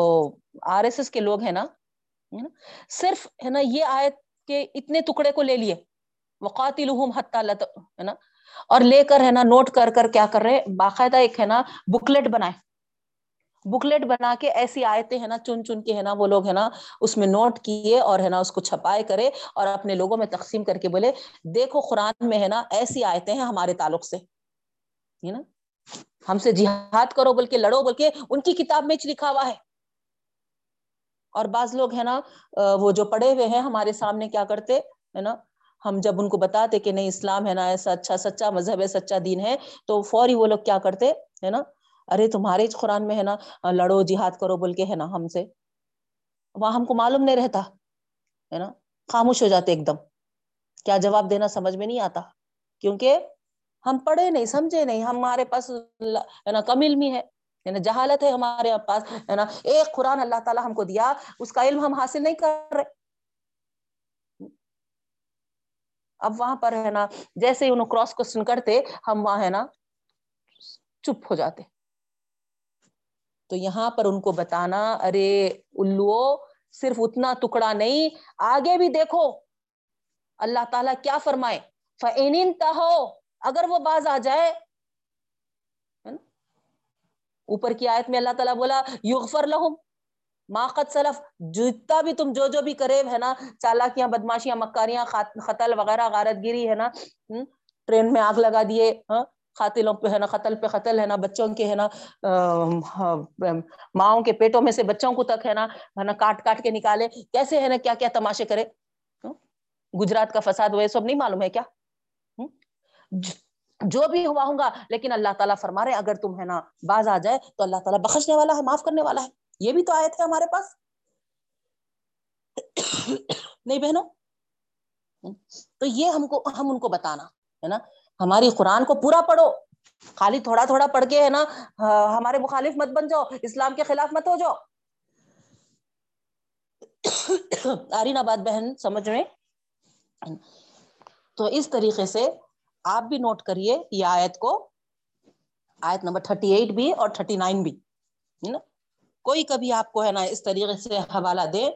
آر ایس ایس کے لوگ ہیں نا صرف، ہے نا، یہ آیت کے اتنے ٹکڑے کو لے لیے۔ وقاتل ہے نا، اور لے کر، ہے نا، نوٹ کر کر کیا کر رہے باقاعدہ ایک، ہے نا، بکلیٹ بنائے۔ بکلیٹ بنا کے ایسی آیتیں ہیں نا، چن چن کے ہے نا، وہ لوگ ہے نا، اس میں نوٹ کیے اور ہے نا، اس کو چھپائے کرے اور اپنے لوگوں میں تقسیم کر کے بولے، دیکھو قرآن میں ہے نا ایسی آیتیں ہیں ہمارے تعلق سے نا؟ ہم سے جہاد کرو بول کے لڑو بول کے ان کی کتاب میں لکھا ہوا ہے۔ اور بعض لوگ ہے نا وہ جو پڑھے ہوئے ہیں ہمارے سامنے کیا کرتے، ہے نا؟ ہم جب ان کو بتاتے کہ نہیں، اسلام ہے نا، ایسا اچھا سچا مذہب ہے، سچا دین ہے، تو فوری وہ لوگ کیا کرتے، ہے نا؟ ارے تمہارے قرآن میں ہے نا، لڑو، جہاد کرو بول کے ہے نا ہم سے۔ وہاں ہم کو معلوم نہیں رہتا، ہے نا؟ خاموش ہو جاتے ایک دم۔ کیا جواب دینا سمجھ میں نہیں آتا؟ کیونکہ ہم پڑھے نہیں، سمجھے نہیں۔ ہمارے پاس ہے نا، کم علمی ہے۔ جہالت ہے ہمارے پاس، ہے نا۔ ایک قرآن اللہ تعالی ہم کو دیا، اس کا علم ہم حاصل نہیں کر رہے۔ اب وہاں پر ہے نا، جیسے انہوں کراس کوشچن کرتے، ہم وہاں ہے نا چپ ہو جاتے۔ تو یہاں پر ان کو بتانا، ارے الو، صرف اتنا ٹکڑا نہیں، آگے بھی دیکھو۔ اللہ تعالیٰ کیا فرمائے؟ فعین ہو اگر وہ باز آ جائے۔ اوپر کی آیت میں اللہ تعالیٰ بولا، یغفر لہم۔ ماقت سلف، جتنا بھی تم جو جو بھی کرے، ہے نا، چالاکیاں، بدماشیاں، مکاریاں قتل وغیرہ، غارت گیری، ہے نا ٹرین میں آگ لگا دیے ہاں، قاتلوں پہ ہے نا قتل پہ قتل ہے نا بچوں کے ہے نا ماؤں کے پیٹوں میں سے بچوں کو تک ہے نا ہے نا کاٹ کاٹ کے نکالے۔ کیسے ہے نا کیا کیا تماشے کرے؟ گجرات کا فساد وہ سب نہیں معلوم ہے کیا؟ جو بھی ہوا ہوں گا، لیکن اللہ تعالیٰ فرما رہے اگر تم ہے نا باز آ جائے تو اللہ تعالیٰ بخشنے والا ہے، معاف کرنے والا ہے۔ یہ بھی تو آئے تھے ہمارے پاس۔ (coughs) نہیں بہنوں؟ تو یہ ہم کو، ہم ان کو بتانا، ہے نا ہماری قرآن کو پورا پڑھو۔ خالی تھوڑا تھوڑا پڑھ کے ہے نا ہمارے مخالف مت بن جاؤ، اسلام کے خلاف مت ہو جاؤ۔ آرین آباد بہن، سمجھ میں تو اس طریقے سے آپ بھی نوٹ کریے یہ آیت کو۔ آیت نمبر تھرٹی ایٹ بھی اور تھرٹی نائن بھی، ہے نا؟ کوئی کبھی آپ کو ہے نا اس طریقے سے حوالہ دے۔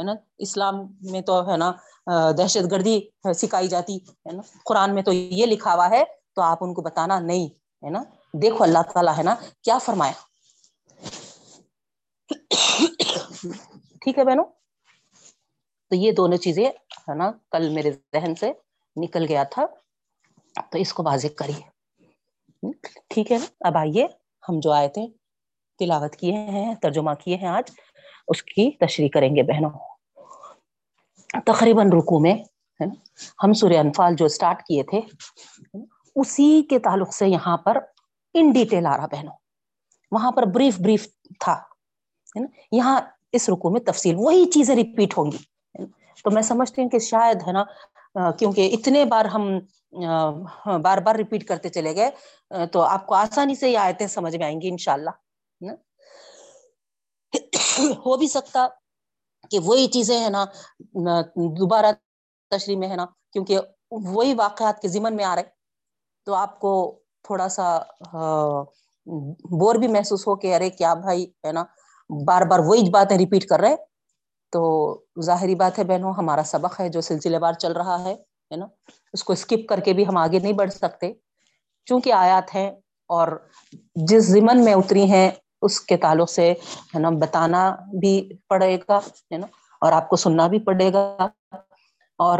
ہے نا؟ اسلام میں تو ہے نا دہشت گردی سکھائی جاتی ہے نا؟ قرآن میں تو یہ لکھا ہوا ہے، تو آپ ان کو بتانا نہیں ہے نا؟ دیکھو اللہ تعالیٰ ہے نا، کیا فرمایا۔ ٹھیک ہے بہنوں؟ تو یہ دونوں چیزیں ہے نا، کل میرے ذہن سے نکل گیا تھا۔ تو اس کو واضح کریے۔ ٹھیک ہے نا؟ اب آئیے، ہم جو آئے تھے تلاوت کیے ہیں، ترجمہ کیے ہیں آج، اس کی تشریح کریں گے بہنوں۔ تقریباً رکو میں ہم سورہ انفال جو اسٹارٹ کیے تھے، اسی کے تعلق سے یہاں پر ان ڈیٹیل آ رہا بہنوں۔ وہاں پر بریف بریف تھا یہاں اس رکو میں تفصیل، وہی چیزیں ریپیٹ ہوں گی تو میں سمجھتی ہوں کہ شاید، ہے نا کیونکہ اتنے بار ہم ہاں، بار بار ریپیٹ کرتے چلے گئے تو آپ کو آسانی سے یہ آیتیں سمجھ میں آئیں گی انشاء اللہ (coughs) ہو بھی سکتا کہ وہی چیزیں ہے نا دوبارہ تشریح میں ہے نا، کیونکہ وہی واقعات کے ذمن میں آ رہے تو آپ کو تھوڑا سا بور بھی محسوس ہو کہ ارے کیا بھائی، ہے نا، بار بار وہی باتیں ریپیٹ کر رہے تو ظاہری بات ہے بہنوں، ہمارا سبق ہے جو سلسلے بار چل رہا ہے نا، اس کو اسکپ کر کے بھی ہم آگے نہیں بڑھ سکتے۔ چونکہ آیات ہیں اور جس زمن میں اتری ہیں اس کے تعلق سے ہے نا بتانا بھی پڑے گا ہے نا اور آپ کو سننا بھی پڑے گا اور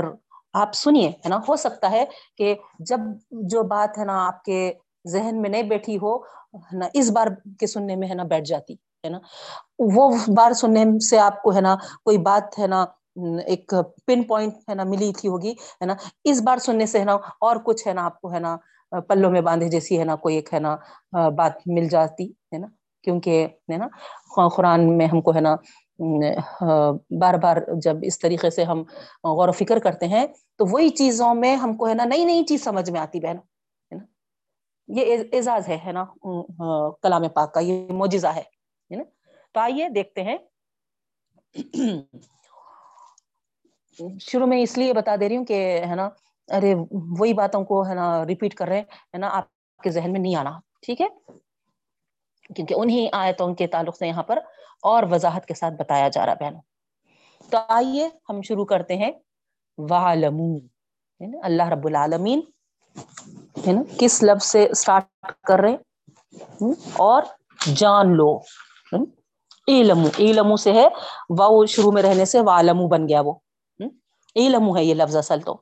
آپ سنیے ہے نا ہو سکتا ہے کہ جب جو بات ہے نا آپ کے ذہن میں نہیں بیٹھی ہو نا اس بار کے سننے میں ہے نا بیٹھ جاتی ہے نا وہ بار سننے سے آپ کو ہے نا کوئی بات ہے نا ایک پن پوائنٹ ہے نا ملی تھی ہوگی ہے نا اس بار سننے سے ہے نا اور کچھ ہے نا آپ کو ہے نا پلوں میں باندھے جیسی ہے نا کوئی ایک ہے نا بات مل جاتی ہے نا کیونکہ ہے نا، قرآن میں ہم کو ہے نا بار بار جب اس طریقے سے ہم غور و فکر کرتے ہیں، تو وہی چیزوں میں ہم کو ہے نا نئی نئی چیز سمجھ میں آتی بہن، ہے نا؟ یہ اعزاز ہے ہے نا کلام پاک کا، یہ معجزہ ہے نا؟ تو آئیے دیکھتے ہیں۔ شروع میں اس لیے بتا دے رہی ہوں کہ ہے نا، ارے وہی باتوں کو ہے نا ریپیٹ کر رہے ہے نا، آپ کے ذہن میں نہیں آنا، ٹھیک ہے؟ کیونکہ انہیں آیتوں کے تعلق سے یہاں پر اور وضاحت کے ساتھ بتایا جا رہا بہنوں۔ تو آئیے ہم شروع کرتے ہیں۔ وَعَلَمُونَ۔ اللہ رب العالمین۔ ہے نا؟ کس لفظ سے اسٹارٹ کر رہے اور جان لو۔ علم علم سے ہے۔ واؤ شروع میں رہنے سے والمو بن گیا وہ۔ علم ہے یہ لفظ اصل تو۔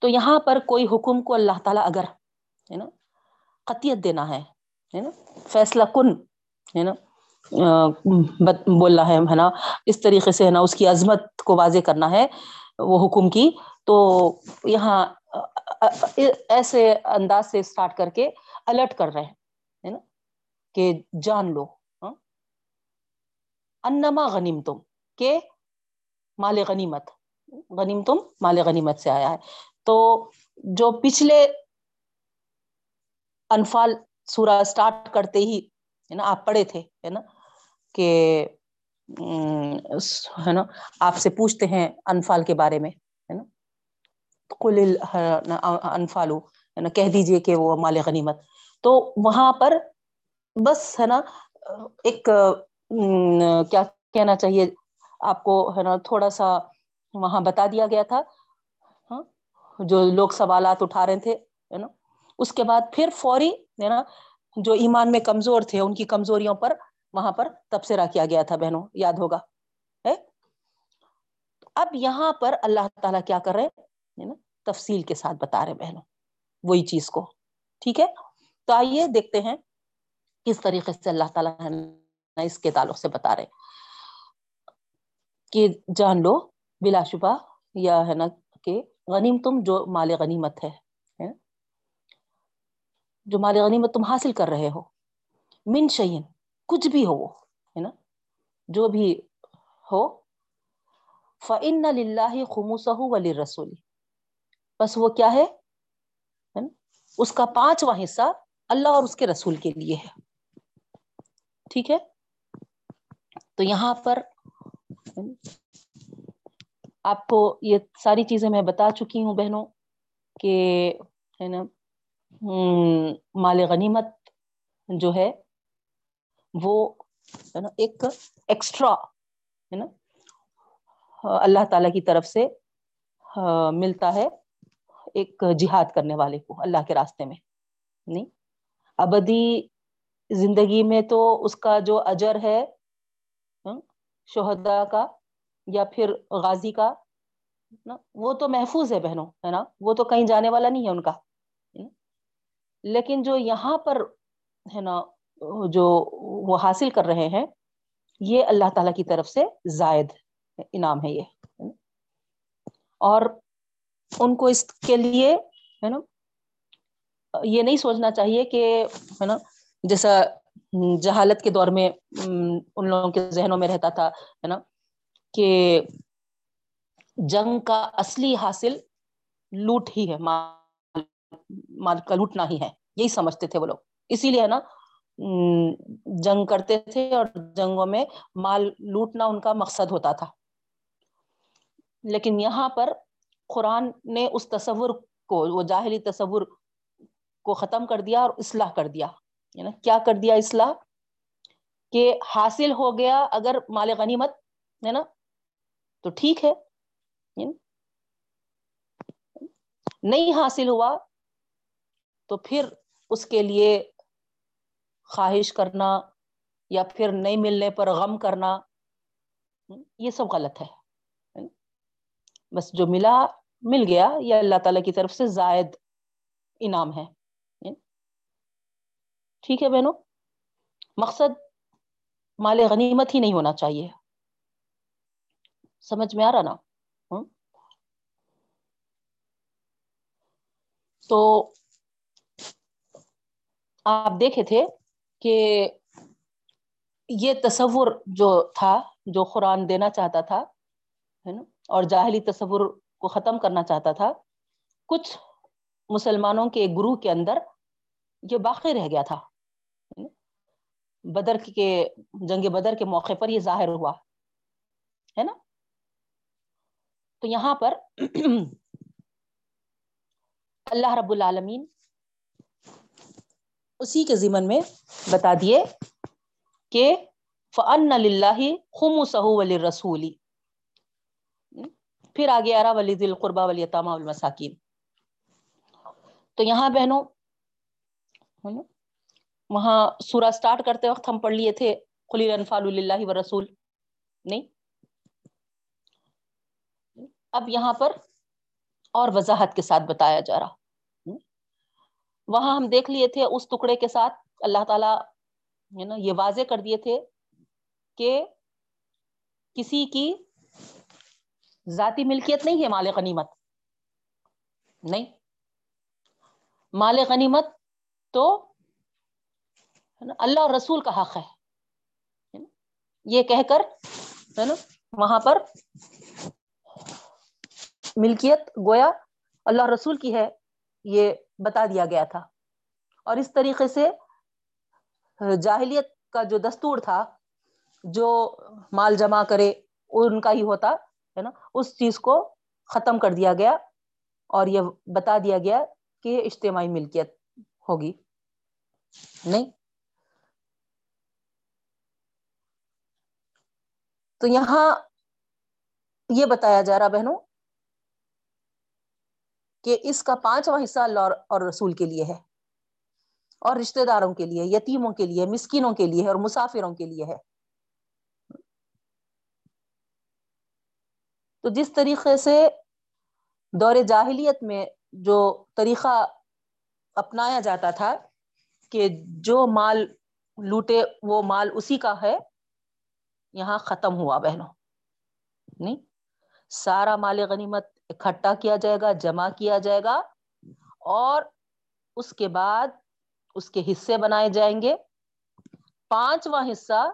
تو یہاں پر کوئی حکم کو اللہ تعالی اگر، ہے نا، قطیت دینا ہے نا؟ فیصلہ کن، ہے نا؟ بول رہا ہے ہے نا؟ اس طریقے سے، ہے نا؟ اس کی عظمت کو واضح کرنا ہے وہ حکم کی۔ تو یہاں ایسے انداز سے اسٹارٹ کر کے الرٹ کر رہے ہے نا؟ کہ جان لو انما غنیم تم کہ مال غنیمت غنیم تم مال غنیمت سے آیا ہے۔ تو جو پچھلے انفال سورہ اسٹارٹ کرتے ہی، ہے نا، آپ پڑھے تھے، ہے نا، کہ ہے نا، آپ سے پوچھتے ہیں انفال کے بارے میں، ہے نا کل انفالو، ہے نا، کہہ دیجیے کہ وہ مال غنیمت۔ تو وہاں پر بس، ہے نا، ایک کیا کہنا چاہیے، آپ کو، ہے نا، تھوڑا سا وہاں بتا دیا گیا تھا ہاں، جو لوگ سوالات اٹھا رہے تھے، ہے نا، اس کے بعد پھر فوری ہے نا، جو ایمان میں کمزور تھے، ان کی کمزوریوں پر وہاں پر تبصرہ کیا گیا تھا بہنوں، یاد ہوگا، ہے؟ اب یہاں پر اللہ تعالیٰ کیا کر رہے نا، تفصیل کے ساتھ بتا رہے بہنوں، وہی چیز کو، ٹھیک ہے؟ تو آئیے دیکھتے ہیں کس طریقے سے اللہ تعالیٰ اس کے تعلق سے بتا رہے کہ جان لو، بلا شبہ، یا ہے نا کہ غنیم تم جو مال غنیمت ہے۔ جو مال غنیمت تم حاصل کر رہے ہو۔ من شعین کچھ بھی ہو وہ، ہے نا؟ جو بھی ہو۔ فعن اللہ خموس ولی رسولی بس وہ کیا ہے؟ اس کا پانچواں حصہ اللہ اور اس کے رسول کے لیے ہے۔ ٹھیک ہے؟ تو یہاں پر آپ کو یہ ساری چیزیں میں بتا چکی ہوں بہنوں کہ، ہے نا؟ مال غنیمت جو ہے، وہ، ہے نا، ایک ایکسٹرا ہے نا، اللہ تعالی کی طرف سے ملتا ہے ایک جہاد کرنے والے کو، اللہ کے راستے میں، نہیں؟ ابدی زندگی میں تو اس کا جو اجر ہے شہدا کا یا پھر غازی کا، نا، وہ تو محفوظ ہے بہنوں، ہے نا، وہ تو کہیں جانے والا نہیں ہے ان کا۔ لیکن جو یہاں پر ہے نا، جو وہ حاصل کر رہے ہیں، یہ اللہ تعالی کی طرف سے زائد انعام ہے یہ اور ان کو اس کے لیے، ہے نا، یہ نہیں سوچنا چاہیے کہ، ہے نا، جیسا جہالت کے دور میں ان لوگوں کے ذہنوں میں رہتا تھا، ہے نا، کہ جنگ کا اصلی حاصل لوٹ ہی ہے مال کا لوٹنا ہی ہے۔ یہی سمجھتے تھے وہ لوگ۔ اسی لیے نا جنگ کرتے تھے اور جنگوں میں مال لوٹنا ان کا مقصد ہوتا تھا۔ لیکن یہاں پر قرآن نے اس تصور کو، وہ جاہلی تصور کو ختم کر دیا اور اصلاح کر دیا۔ نا کیا کر دیا اصلاح؟ کہ حاصل ہو گیا اگر مال غنیمت، ہے نا؟ تو ٹھیک ہے۔ یعنی نہیں حاصل ہوا تو پھر اس کے لیے خواہش کرنا یا پھر نہیں ملنے پر غم کرنا، یہ سب غلط ہے۔ بس جو ملا، مل گیا۔ یہ اللہ تعالی کی طرف سے زائد انعام ہے۔ ٹھیک ہے بہنوں، مقصد مال غنیمت ہی نہیں ہونا چاہیے۔ سمجھ میں آ رہا نا؟ تو آپ دیکھے تھے کہ یہ تصور جو تھا، جو قرآن دینا چاہتا تھا، ہے نا، اور جاہلی تصور کو ختم کرنا چاہتا تھا، کچھ مسلمانوں کے گروہ کے اندر یہ باقی رہ گیا تھا بدر کے، جنگ بدر کے موقع پر یہ ظاہر ہوا، ہے نا۔ تو یہاں پر (clears throat) اللہ رب العالمین اسی کے ضمن میں بتا دیے کہ فن اللہ خم سہو ولی رسولی پھر آگے آ رہا ولی دل قربا ولی تامہ المساکین تو یہاں بہنوں وہاں سورہ سٹارٹ کرتے وقت ہم پڑھ لیے تھے خلی انفال اللہ و رسول نہیں؟ اب یہاں پر اور وضاحت کے ساتھ بتایا جا رہا۔ وہاں ہم دیکھ لیے تھے اس ٹکڑے کے ساتھ، اللہ تعالی ہے نا یہ واضح کر دیے تھے کہ کسی کی ذاتی ملکیت نہیں ہے مال غنیمت۔ نہیں۔ مال غنیمت تو اللہ اور رسول کا حق ہے۔ یہ کہہ کر ہے نا وہاں پر ملکیت گویا اللہ رسول کی ہے۔ یہ بتا دیا گیا تھا۔ اور اس طریقے سے جاہلیت کا جو دستور تھا، جو مال جمع کرے، ان کا ہی ہوتا، ہے نا؟ اس چیز کو ختم کر دیا گیا اور یہ بتا دیا گیا کہ اجتماعی ملکیت ہوگی۔ نہیں؟ تو یہاں یہ بتایا جا رہا بہنوں کہ اس کا پانچواں حصہ اللہ اور رسول کے لیے ہے اور رشتہ داروں کے لیے، یتیموں کے لیے، مسکینوں کے لیے اور مسافروں کے لیے ہے۔ تو جس طریقے سے دور جاہلیت میں جو طریقہ اپنایا جاتا تھا کہ جو مال لوٹے، وہ مال اسی کا ہے، یہاں ختم ہوا بہنوں، نہیں؟ سارا مال غنیمت اکٹھا کیا جائے گا، جمع کیا جائے گا، اور اس کے بعد اس کے حصے بنائے جائیں گے۔ پانچواں حصہ،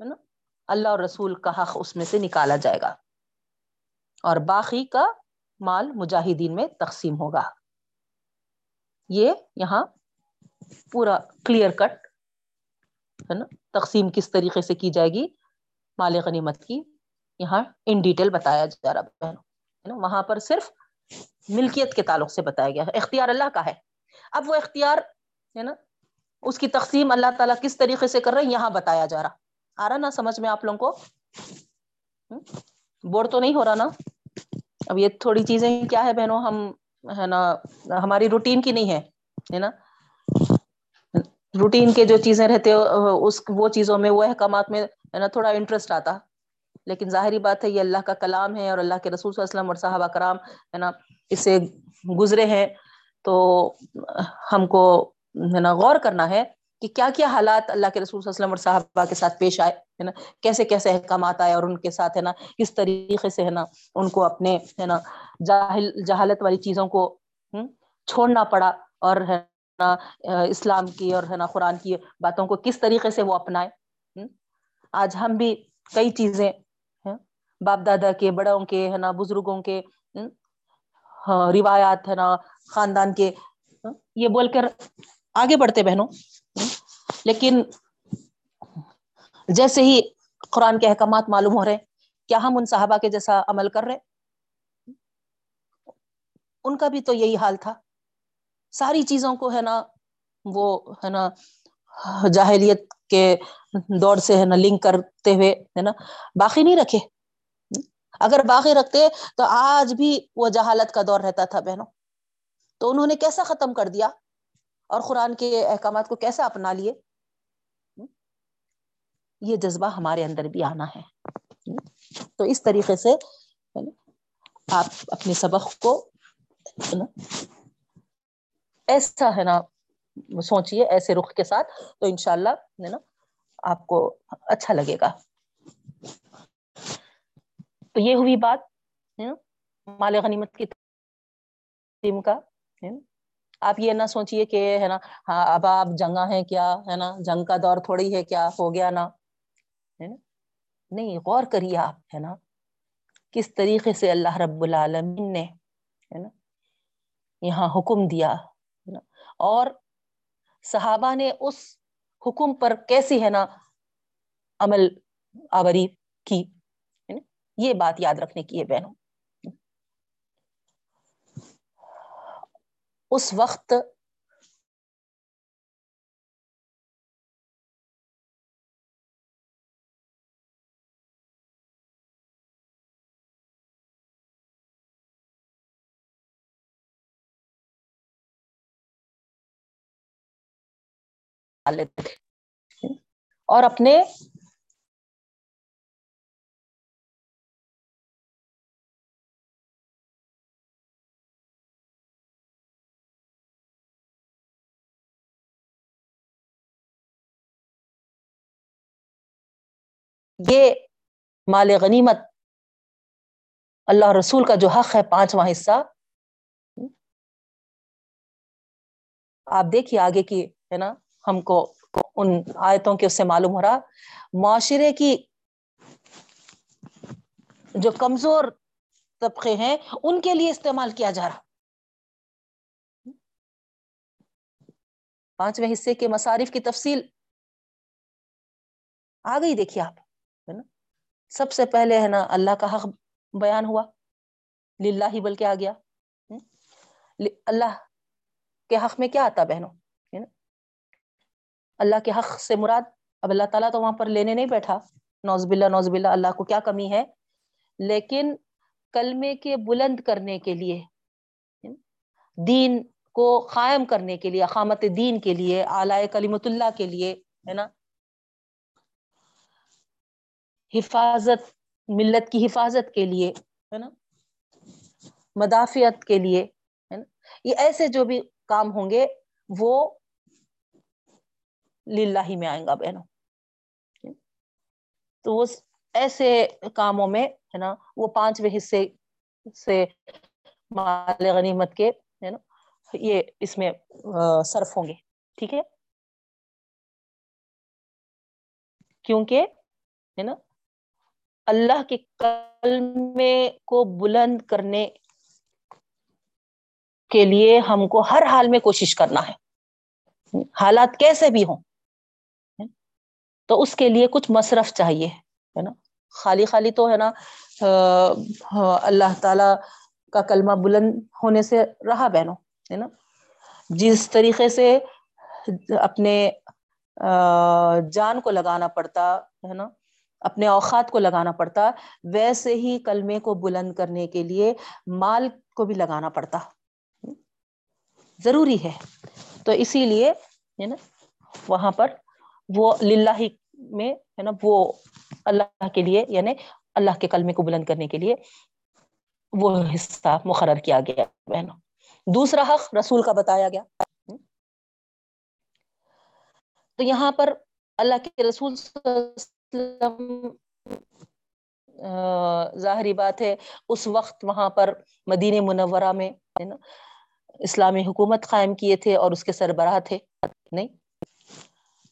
ہے نا، اللہ اور رسول کا حق اس میں سے نکالا جائے گا۔ اور باقی کا مال مجاہدین میں تقسیم ہوگا۔ یہ یہاں پورا کلیئر کٹ ہے نا، تقسیم کس طریقے سے کی جائے گی؟ مال غنیمت کی۔ یہاں ان ڈیٹیل بتایا جا رہا بہنوں وہاں پر صرف ملکیت کے تعلق سے بتایا گیا اختیار اللہ کا ہے۔ اب وہ اختیار ہے نا، اس کی تقسیم اللہ تعالیٰ کس طریقے سے کر رہے ہیں یہاں بتایا جا رہا۔ آ رہا نا، سمجھ میں آپ لوگوں کو؟ بور تو نہیں ہو رہا نا۔ اب یہ تھوڑی چیزیں کیا ہے بہنوں، ہم ہے نا، ہماری روٹین کی نہیں ہے ہے نا۔ روٹین کے جو چیزیں رہتے، اس وہ چیزوں میں، وہ احکامات میں، ہے نا، تھوڑا انٹرسٹ آتا۔ لیکن ظاہری بات ہے یہ اللہ کا کلام ہے اور اللہ کے رسول صلی اللہ علیہ وسلم اور صحابہ کرام ہے نا اسے گزرے ہیں۔ تو ہم کو ہے نا غور کرنا ہے کہ کیا کیا حالات اللہ کے رسول صلی اللہ علیہ وسلم اور صحابہ کے ساتھ پیش آئے، ہے نا، کیسے کیسے احکامات آئے اور ان کے ساتھ ہے نا کس طریقے سے ہے نا ان کو اپنے ہے نا جاہل، جہالت والی چیزوں کو چھوڑنا پڑا اور ہے نا، اسلام کی اور ہے نا قرآن کی باتوں کو کس طریقے سے وہ اپنائے۔ آج ہم بھی کئی چیزیں باپ دادا کے، بڑوں کے، ہے نا، بزرگوں کے ہاں، روایات، ہے نا، خاندان کے یہ بول کر آگے بڑھتے بہنوں لیکن جیسے ہی قرآن کے احکامات معلوم ہو رہے کیا ہم ان صحابہ کے جیسا عمل کر رہے ان کا بھی تو یہی حال تھا۔ ساری چیزوں کو، ہے نا، وہ، ہے نا، جاہلیت کے دور سے، ہے نا، لنک کرتے ہوئے، ہے نا، باقی نہیں رکھے۔ اگر باقی رکھتے تو آج بھی وہ جہالت کا دور رہتا تھا بہنوں۔ تو انہوں نے کیسا ختم کر دیا؟ اور قرآن کے احکامات کو کیسا اپنا لیے؟ یہ جذبہ ہمارے اندر بھی آنا ہے۔ تو اس طریقے سے آپ اپنے سبق کو ایسا ہے نا سوچیے ایسے رخ کے ساتھ تو انشاء اللہ ہے نا، آپ کو اچھا لگے گا۔ تو یہ ہوئی بات مال غنیمت کی کا آپ یہ نہ سوچیے کہ، ہے نا ہاں اب آپ جنگا ہے کیا، ہے نا؟ جنگ کا دور تھوڑی ہے کیا، ہو گیا نا؟ نہیں، غور کریے آپ، ہے نا؟ کس طریقے سے اللہ رب العالمین نے، ہے نا، یہاں حکم دیا اور صحابہ نے اس حکم پر کیسی، ہے نا، عمل آوری کی؟ یہ بات یاد رکھنے کی ہے بہنوں۔ اس وقت اور اپنے یہ مال غنیمت اللہ رسول کا جو حق ہے پانچواں حصہ۔ آپ دیکھیے آگے کی، ہے نا، ہم کو ان آیتوں کے اس سے معلوم ہو رہا۔ معاشرے کی جو کمزور طبقے ہیں، ان کے لیے استعمال کیا جا رہا۔ پانچویں حصے کے مصارف کی تفصیل۔ آ گئی دیکھیے آپ۔ سب سے پہلے ہے نا اللہ کا حق بیان ہوا، للہ ہی بلکہ آ گیا۔ اللہ کے حق میں کیا آتا بہنوں؟ اللہ کے حق سے مراد، اب اللہ تعالیٰ تو وہاں پر لینے نہیں بیٹھا۔ نوز باللہ نوز باللہ، اللہ کو کیا کمی ہے؟ لیکن کلمے کے بلند کرنے کے لیے دین کو قائم کرنے کے لیے، اقامت دین کے لیے، اعلی کلیمت اللہ کے لیے، ہے نا؟ حفاظت، ملت کی حفاظت کے لیے، ہے نا؟ مدافعت کے لیے، ہے نا؟ یہ ایسے جو بھی کام ہوں گے، وہ للہ ہی میں آئیں گا بہنوں۔ تو وہ ایسے کاموں میں، ہے نا؟ وہ پانچویں حصے سے مال غنیمت کے، ہے نا؟ یہ اس میں صرف ہوں گے۔ ٹھیک ہے؟ کیونکہ، ہے نا؟ اللہ کے کلمے کو بلند کرنے کے لیے ہم کو ہر حال میں کوشش کرنا ہے۔ حالات کیسے بھی ہوں، تو اس کے لیے کچھ مصرف چاہیے، ہے نا؟ خالی خالی تو، ہے نا اللہ تعالی کا کلمہ بلند ہونے سے رہا بہنوں، ہے نا؟ جس طریقے سے اپنے جان کو لگانا پڑتا، ہے نا؟ اپنے اوقات کو لگانا پڑتا، ویسے ہی کلمے کو بلند کرنے کے لیے مال کو بھی لگانا پڑتا۔ ضروری ہے۔ تو اسی لیے، ہے نا، وہاں پر وہ للہ میں، ہے نا، وہ اللہ کے لیے یعنی اللہ کے کلمے کو بلند کرنے کے لیے وہ حصہ مقرر کیا گیا بہنوں دوسرا حق رسول کا بتایا گیا۔ تو یہاں پر اللہ کے رسول صلی اللہ علیہ ظاہری بات ہے، اس وقت وہاں پر مدینہ منورہ میں ہے نا، اسلامی حکومت قائم کیے تھے اور اس کے سربراہ تھے، نہیں؟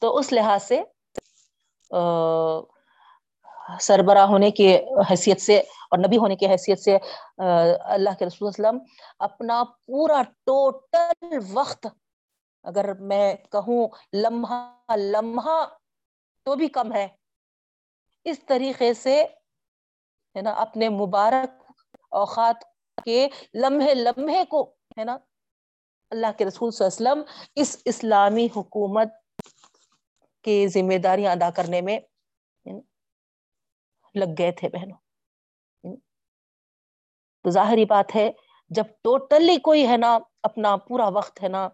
تو اس لحاظ سے سربراہ ہونے کی حیثیت سے اور نبی ہونے کی حیثیت سے اللہ کے رسول وسلم اپنا پورا ٹوٹل وقت، اگر میں کہوں لمحہ لمحہ تو بھی کم ہے۔ اس طریقے سے، ہے نا، اپنے مبارک اوقات کے لمحے لمحے کو، ہے نا، اللہ کے رسول صلی اللہ علیہ وسلم اس اسلامی حکومت کی ذمہ داریاں ادا کرنے میں لگ گئے تھے بہنوں۔ تو ظاہری بات ہے، جب ٹوٹلی کوئی، ہے نا، اپنا پورا وقت، ہے نا،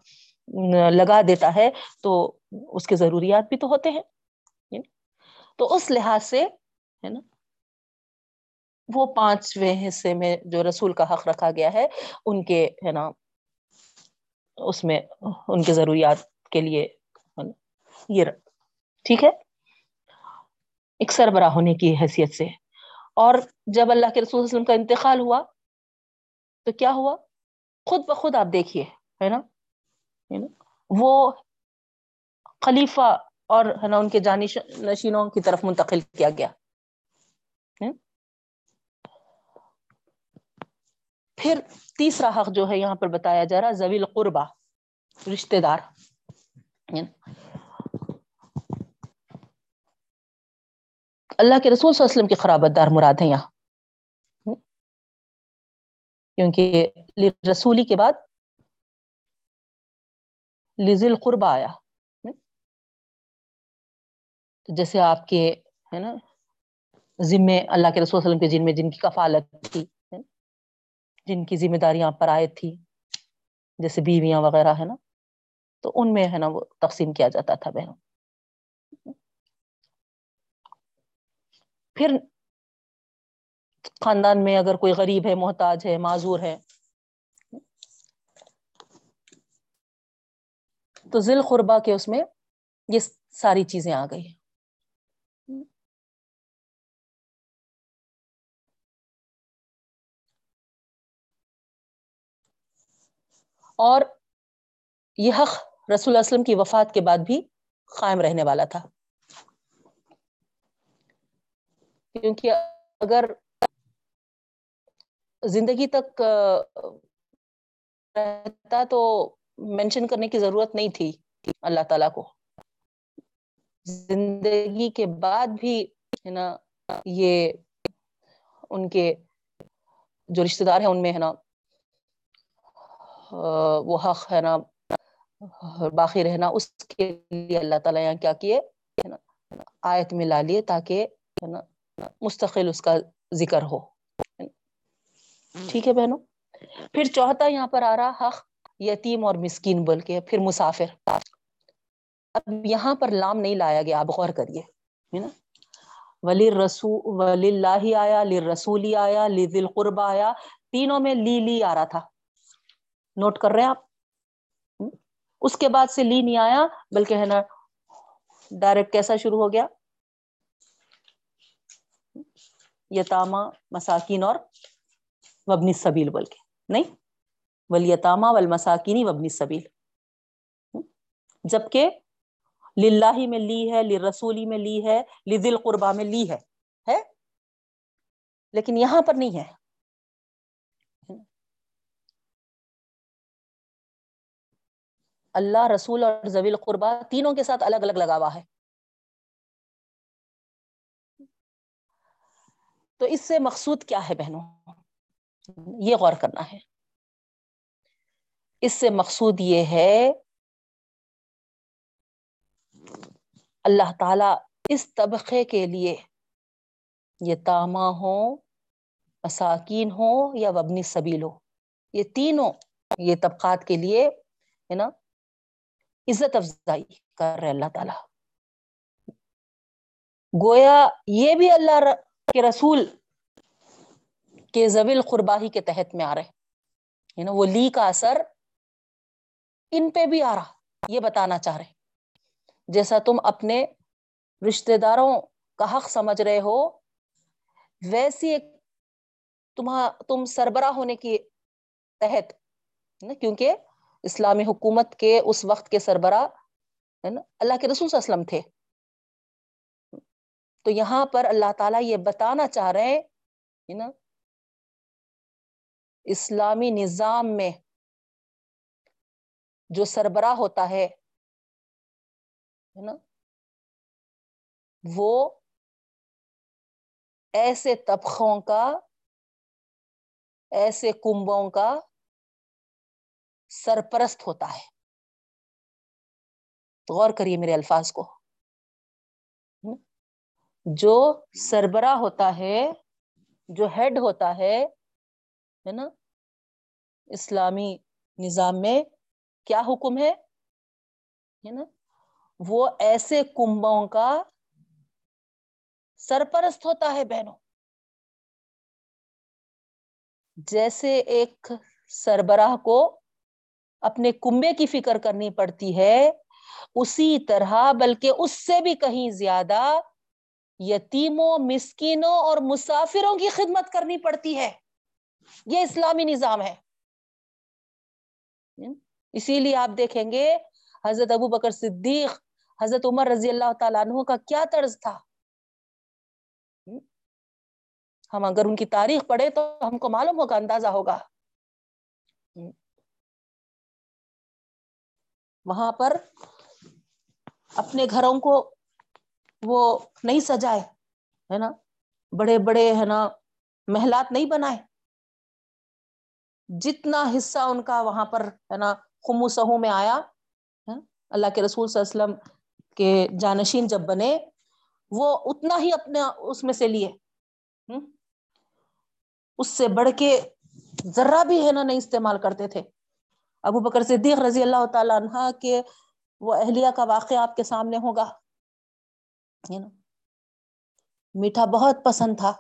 لگا دیتا ہے تو اس کے ضروریات بھی تو ہوتے ہیں۔ تو اس لحاظ سے، ہے نا، وہ پانچویں حصے میں جو رسول کا حق رکھا گیا ہے، ان کے، ہے نا، اس میں ان کے ضروریات کے لیے یہ ٹھیک ہے؟ ایک سربراہ ہونے کی حیثیت سے۔ اور جب اللہ کے رسول وسلم کا انتقال ہوا، تو کیا ہوا؟ خود بخود آپ دیکھیے ہے نا، وہ خلیفہ اور ہے نا ان کے جانش نشینوں کی طرف منتقل کیا گیا۔ پھر تیسرا حق جو ہے یہاں پر بتایا جا رہا زویل قربا رشتے دار۔ اللہ کے رسول صلی اللہ علیہ وسلم کی خرابت دار مراد ہیں یہاں۔ کیونکہ رسولی کے بعد لزل قربا آیا۔ جیسے آپ کے، ہے نا، ذمے اللہ کے رسول وسلم کے جن میں جن کی کفالت تھی جن کی ذمہ داریاں پر آئے تھی، جیسے بیویاں وغیرہ، ہے نا، تو ان میں، ہے نا، وہ تقسیم کیا جاتا تھا بہنوں پھر خاندان میں اگر کوئی غریب ہے، محتاج ہے، معذور ہے، تو ذیل قربا کے اس میں یہ ساری چیزیں آ گئی۔ اور یہ حق رسول اسلم کی وفات کے بعد بھی قائم رہنے والا تھا۔ کیونکہ اگر زندگی تک رہتا تو مینشن کرنے کی ضرورت نہیں تھی اللہ تعالیٰ کو۔ زندگی کے بعد بھی، ہے نا، یہ ان کے جو رشتے دار ہیں، ان میں، ہے نا وہ حق ہے نا، باقی رہنا اس کے لیے اللہ تعالیٰ یہاں کیا کیے؟ آیت میں لا لیے تاکہ مستقل اس کا ذکر ہو۔ ٹھیک ہے بہنوں؟ پھر چوتھا یہاں پر آ رہا، حق، یتیم اور مسکین بول کے پھر مسافر۔ اب یہاں پر لام نہیں لایا گیا، آپ غور کریے۔ ولی رسول ولی اللہ آیا لی رسولی آیا لی ذل آیا۔ تینوں میں لی لی آ رہا تھا۔ نوٹ کر رہے ہیں آپ؟ اس کے بعد سے لی نہیں آیا، بلکہ ہے نا ڈائریکٹ کیسا شروع ہو گیا؟ یتاما مساکین اور وبنی سبیل بول کے، نہیں؟ ولیتاما والمساکینی وبنی سبیل جبکہ للہ میں لی ہے لرسولی میں لی ہے لذل قربا میں لی ہے ہے؟ لیکن یہاں پر نہیں ہے۔ اللہ، رسول اور زویل قربا تینوں کے ساتھ الگ الگ لگا ہوا ہے۔ تو اس سے مقصود کیا ہے بہنوں؟ یہ غور کرنا ہے۔ اس سے مقصود یہ ہے، اللہ تعالی اس طبقے کے لیے یہ تاما ہو مساکین ہو یا وبنی سبیل ہو۔ یہ تینوں یہ طبقات کے لیے، ہے نا عزت افزائی کر رہے اللہ تعالی۔ گویا یہ بھی اللہ کے رسول کے زویل قرباہی کے تحت میں آ رہے نا یعنی وہ لی کا اثر ان پہ بھی آ رہا، یہ بتانا چاہ رہے جیسا تم اپنے رشتے داروں کا حق سمجھ رہے ہو، ویسی ایک تم سربراہ ہونے کی تحت کیونکہ اسلامی حکومت کے اس وقت کے سربراہ، ہے نا، اللہ کے رسول اسلم تھے۔ تو یہاں پر اللہ تعالیٰ یہ بتانا چاہ رہے ہیں نا، اسلامی نظام میں جو سربراہ ہوتا ہے نا، وہ ایسے طبقوں کا، ایسے کنبوں کا سرپرست ہوتا ہے۔ غور کریے میرے الفاظ کو۔ جو سربراہ ہوتا ہے، جو ہیڈ ہوتا ہے نا؟ اسلامی نظام میں کیا حکم ہے نا؟ وہ ایسے کنبوں کا سرپرست ہوتا ہے بہنوں۔ جیسے ایک سربراہ کو اپنے کنبے کی فکر کرنی پڑتی ہے، اسی طرح بلکہ اس سے بھی کہیں زیادہ یتیموں، مسکینوں اور مسافروں کی خدمت کرنی پڑتی ہے۔ یہ اسلامی نظام ہے۔ اسی لیے آپ دیکھیں گے، حضرت ابو بکر صدیق، حضرت عمر رضی اللہ تعالیٰ عنہ کا کیا طرز تھا۔ ہم اگر ان کی تاریخ پڑھے تو ہم کو معلوم ہوگا، اندازہ ہوگا۔ وہاں پر اپنے گھروں کو وہ نہیں سجائے، ہے نا؟ بڑے بڑے، ہے نا، محلات نہیں بنائے۔ جتنا حصہ ان کا وہاں پر، ہے نا خمو سہو میں آیا اللہ کے رسول صلی اللہ علیہ وسلم کے جانشین جب بنے، وہ اتنا ہی اپنے اس میں سے لیے۔ اس سے بڑھ کے ذرہ بھی، ہے نا، نہیں استعمال کرتے تھے۔ ابو بکر صدیق رضی اللہ تعالیٰ عنہ کے وہ اہلیہ کا واقعہ آپ کے سامنے ہوگا۔ میٹھا بہت پسند تھا،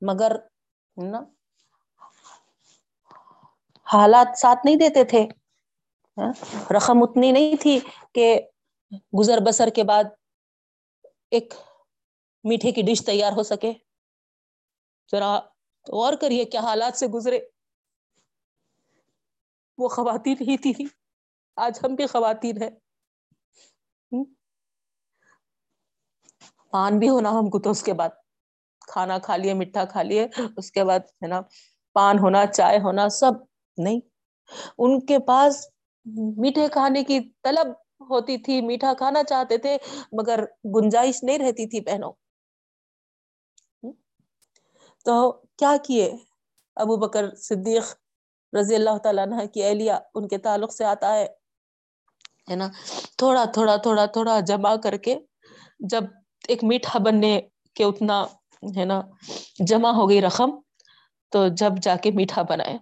مگر نا حالات ساتھ نہیں دیتے تھے۔ رقم اتنی نہیں تھی کہ گزر بسر کے بعد ایک میٹھے کی ڈش تیار ہو سکے۔ ذرا غور کریے کیا حالات سے گزرے۔ وہ خواتین ہی تھی آج ہم بھی خواتین ہیں۔ پان بھی ہونا ہم کو تو اس کے بعد۔ کھانا کھا لیے میٹھا کھا لیے، اس کے بعد ہے نا پان ہونا، چائے ہونا، سب۔ نہیں۔ ان کے پاس میٹھے کھانے کی طلب ہوتی تھی، میٹھا کھانا چاہتے تھے، مگر گنجائش نہیں رہتی تھی بہنوں۔ تو کیا کیے؟ ابو بکر صدیق رضی اللہ تعالیٰ عنہ کی اہلیہ ان کے تعلق سے آتا ہے ہے نا؟ تھوڑا تھوڑا تھوڑا تھوڑا جمع کر کے جب ایک میٹھا بننے کے اتنا، ہے نا، جمع ہو گئی رقم، تو جب جا کے میٹھا بنائے۔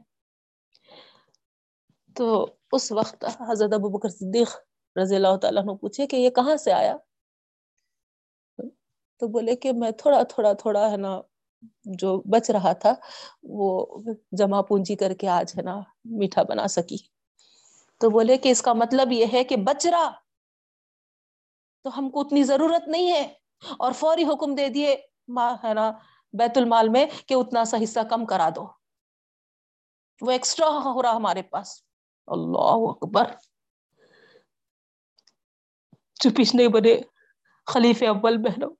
تو اس وقت حضرت ابو بکر صدیق رضی اللہ تعالیٰ نے پوچھے کہ یہ کہاں سے آیا؟ تو بولے کہ میں تھوڑا تھوڑا تھوڑا، ہے نا جو بچ رہا تھا، وہ جمع پونجی کر کے آج ہے نا میٹھا بنا سکی۔ تو بولے کہ اس کا مطلب یہ ہے کہ بچ رہا۔ تو ہم کو اتنی ضرورت نہیں ہے۔ اور فوری حکم دے دیے ہے نا بیت المال میں کہ اتنا سا حصہ کم کرا دو۔ وہ ایکسٹرا ہو رہا ہمارے پاس۔ اللہ اکبر۔ چپش نہیں بنے خلیف اول بہنوں۔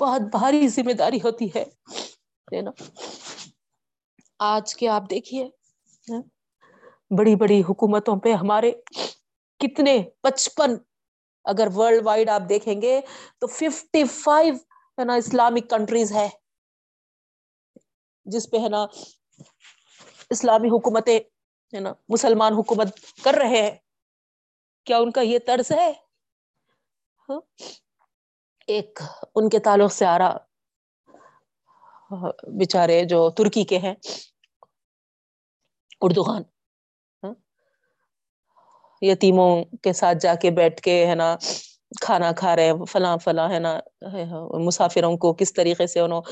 بہت بھاری ذمہ داری ہوتی ہے۔ نا؟ آج کے آپ دیکھیے بڑی بڑی حکومتوں پہ ہمارے کتنے پچپن، اگر ورلڈ وائڈ آپ دیکھیں گے تو ففٹی فائیو ہے نا اسلامک کنٹریز ہے جس پہ، ہے نا، اسلامی حکومتیں، ہے نا، مسلمان حکومت کر رہے ہیں۔ کیا ان کا یہ طرز ہے؟ ہاں؟ ایک ان کے تعلق سے آ رہا بچارے جو ترکی کے ہیں اردو خان ہاں۔ یتیموں کے ساتھ جا کے بیٹھ کے، ہے نا، کھانا کھا رہے ہیں، فلاں فلاں، ہے نا، مسافروں کو کس طریقے سے انہوں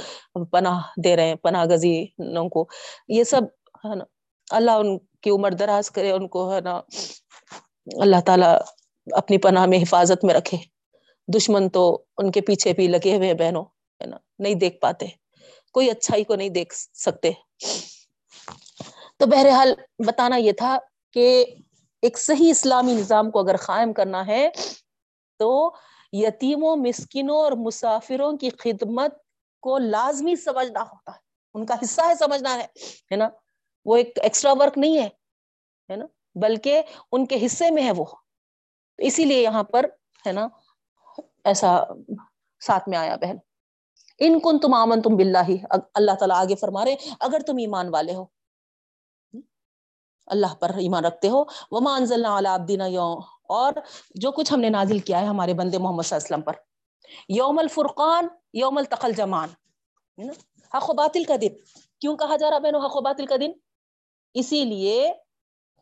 پناہ دے رہے ہیں، پناہ گزینوں کو۔ یہ سب، ہے نا، اللہ ان کی عمر دراز کرے، ان کو، ہے نا، اللہ تعالی اپنی پناہ میں حفاظت میں رکھے۔ دشمن تو ان کے پیچھے بھی لگے ہوئے بہنوں، ہے نا؟ نہیں دیکھ پاتے۔ کوئی اچھائی کو نہیں دیکھ سکتے۔ تو بہرحال بتانا یہ تھا کہ ایک صحیح اسلامی نظام کو اگر قائم کرنا ہے تو یتیموں مسکنوں اور مسافروں کی خدمت کو لازمی سمجھنا ہوتا ہے۔ ان کا حصہ ہے سمجھنا ہے ہے نا؟ وہ ایک ایکسٹرا ورک نہیں ہے نا؟ بلکہ ان کے حصے میں ہے وہ۔ اسی لیے یہاں پر، ہے نا؟ ایسا ساتھ میں آیا بہن۔ ان کن تم آمن تم بلّہ اللہ تعالیٰ آگے فرما رہے اگر تم ایمان والے ہو۔ اللہ پر ایمان رکھتے ہو۔ وما انزلنا علی عبدنا یوم اور جو کچھ ہم نے نازل کیا ہے ہمارے بندے محمد صلی اللہ علیہ وسلم پر۔ یوم الفرقان، یوم التقل جمان حق و باطل کا دن۔ کیوں کہا جا رہا بہنوں، حق و باطل کا دن؟ اسی لیے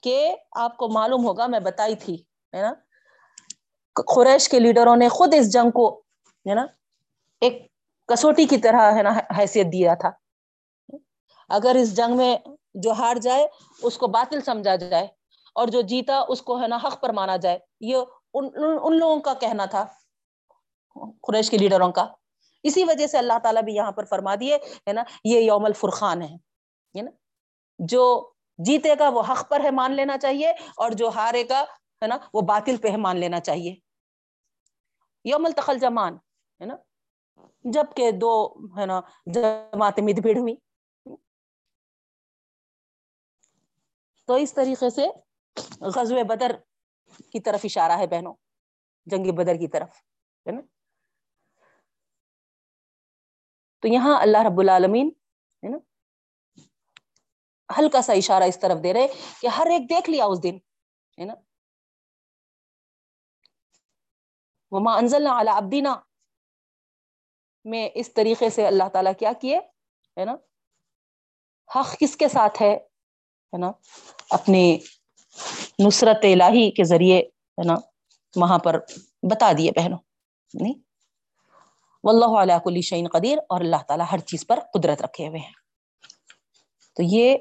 کہ آپ کو معلوم ہوگا، میں بتائی تھی، ہے نا؟ قریش کے لیڈروں نے خود اس جنگ کو ہے نا ایک کسوٹی کی طرح ہے نا حیثیت دیا تھا۔ اگر اس جنگ میں جو ہار جائے اس کو باطل سمجھا جائے اور جو جیتا اس کو ہے نا حق پر مانا جائے۔ یہ ان, ان لوگوں کا کہنا تھا قریش کے لیڈروں کا۔ اسی وجہ سے اللہ تعالیٰ بھی یہاں پر فرما دیے ہے نا یہ یوم الفرخان ہے نا۔ جو جیتے گا وہ حق پر ہے مان لینا چاہیے اور جو ہارے گا ہے نا وہ باطل پہ ہے مان لینا چاہیے۔ یوم التخل جمان ہے نا؟ جبکہ دو، ہے نا، جماعتیں مد بھیڑ ہوئی تو اس طریقے سے غزوہ بدر کی طرف اشارہ ہے بہنوں، جنگ بدر کی طرف، ہے نا؟ تو یہاں اللہ رب العالمین، ہے نا، ہلکا سا اشارہ اس طرف دے رہے کہ ہر ایک دیکھ لیا اس دن، ہے نا؟ وما انزلنا علی عبدنا۔ میں اس طریقے سے اللہ تعالیٰ کیا کیے؟ ہے نا؟ حق کس کے ساتھ ہے؟ ہے نا؟ اپنی نصرت الہی کے ذریعے، ہے نا؟ وہاں پر بتا دیے بہنوں۔ نہیں؟ واللہ علی کل شعین قدیر۔ اور اللہ تعالیٰ ہر چیز پر قدرت رکھے ہوئے ہیں۔ تو یہ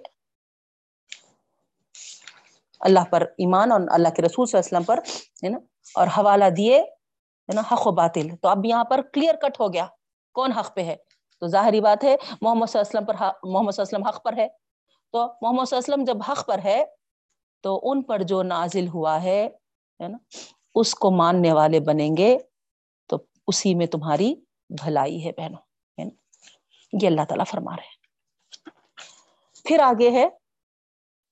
اللہ پر ایمان اور اللہ کے رسول صلی اللہ علیہ وسلم پر، ہے نا؟ اور حوالہ دیے ہے نا، حق و باطل۔ تو اب یہاں پر کلیئر کٹ ہو گیا۔ کون حق پہ ہے؟ تو ظاہری بات ہے، محمد صلی اللہ علیہ وسلم پر محمد صلی اللہ علیہ وسلم حق پر ہے۔ تو محمد صلی اللہ علیہ وسلم جب حق پر ہے، تو ان پر جو نازل ہوا ہے نا، اس کو ماننے والے بنیں گے۔ تو اسی میں تمہاری بھلائی ہے بہنوں، ہے نا۔ یہ اللہ تعالیٰ فرما رہے ہیں۔ پھر آگے ہے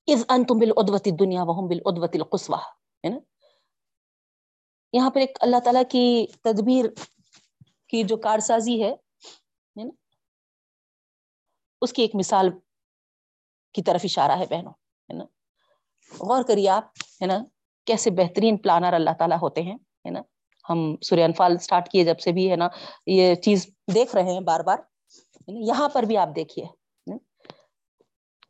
از ان تم بالعدوت دنیا وہم بالعدوت ہے نا۔ یہاں پر ایک اللہ تعالیٰ کی تدبیر کی جو کارسازی ہے اس کی ایک مثال کی طرف اشارہ ہے بہنوں، ہے نا؟ غور کریے آپ، ہے نا؟ کیسے بہترین پلانر اللہ تعالیٰ ہوتے ہیں، ہے نا؟ ہم سورہ انفال سٹارٹ کیے جب سے بھی، ہے نا؟ یہ چیز دیکھ رہے ہیں بار بار یہاں پر بھی آپ دیکھیے۔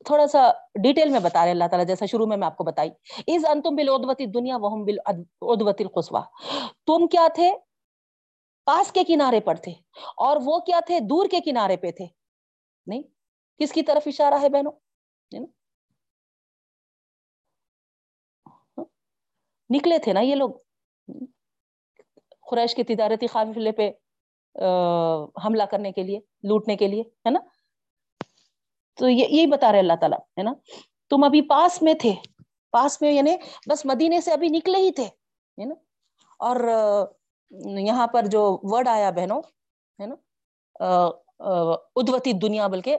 تھوڑا سا ڈیٹیل میں بتا رہے اللہ تعالیٰ، جیسا شروع میں میں آپ کو بتائی۔ از انتم بالعدوت دنیا وہم بالعدوت القصوى تم کیا تھے؟ پاس کے کنارے پر تھے اور وہ کیا تھے؟ دور کے کنارے پہ تھے۔ نہیں؟ کس کی طرف اشارہ ہے بہنوں؟ ہاں؟ نکلے تھے نا یہ لوگ۔ قریش کے تجارتی قافلے پہ حملہ کرنے کے لیے، لوٹنے کے لیے، ہے نا؟ تو یہ، یہی بتا رہے اللہ تعالیٰ، ہے نا؟ تم ابھی پاس میں تھے، پاس میں یعنی بس مدینے سے ابھی نکلے ہی تھے، ہے نا؟ اور یہاں پر جو ورڈ آیا بہنوں، ہے نا؟ ادوتی دنیا بلکہ،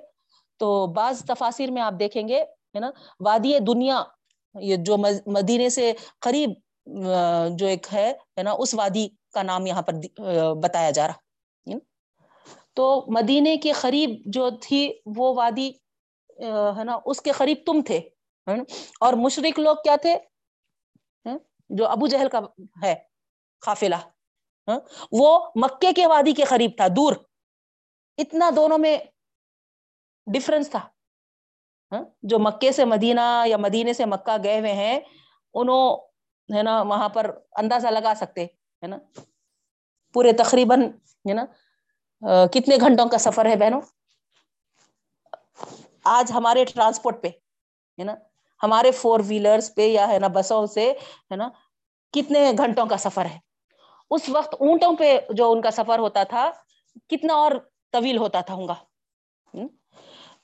تو بعض تفاصر میں آپ دیکھیں گے، ہے نا؟ وادی دنیا، یہ جو مدینے سے قریب جو ایک ہے نا؟ اس وادی کا نام یہاں پر بتایا جا رہا تو مدینے کے قریب جو تھی وہ وادی ہے نا، اس کے قریب تم تھے اور مشرق لوگ کیا تھے؟ جو ابو جہل کا ہے، قافلہ وہ مکے کے وادی کے قریب تھا، دور۔ اتنا دونوں میں ڈفرنس تھا۔ جو مکے سے مدینہ یا مدینے سے مکہ گئے ہوئے ہیں، انہوں، ہے نا، وہاں پر اندازہ لگا سکتے، ہے نا؟ پورے تقریباً، ہے نا کتنے گھنٹوں کا سفر ہے بہنوں؟ آج ہمارے ٹرانسپورٹ پہ، ہے نا؟ ہمارے فور ویلرس پہ یا ہے نا بسوں سے، ہے نا؟ کتنے گھنٹوں کا سفر ہے؟ اس وقت اونٹوں پہ جو ان کا سفر ہوتا تھا، کتنا اور طویل ہوتا تھا ہوں گا؟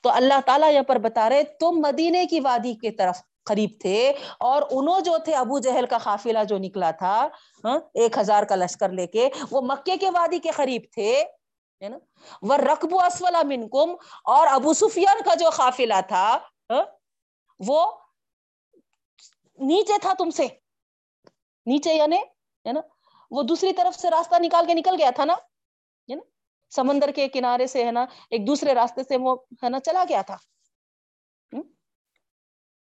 تو اللہ تعالیٰ یہاں پر بتا رہے، تم مدینے کی وادی کی طرف قریب تھے اور انہوں جو تھے، ابو جہل کا قافلہ جو نکلا تھا ہاں، ایک ہزار کا لشکر لے کے، وہ مکے کے وادی کے قریب تھے۔ ہے نا؟ وہ رقب اسولا منکم، اور ابو سفیان کا جو قافلہ تھا ہاں، وہ نیچے تھا تم سے۔ نیچے یعنی ہے نا؟ وہ دوسری طرف سے راستہ نکال کے نکل گیا تھا نا؟ ہے نا؟ سمندر کے کنارے سے، ہے نا؟ ایک دوسرے راستے سے وہ، ہے نا، چلا گیا تھا۔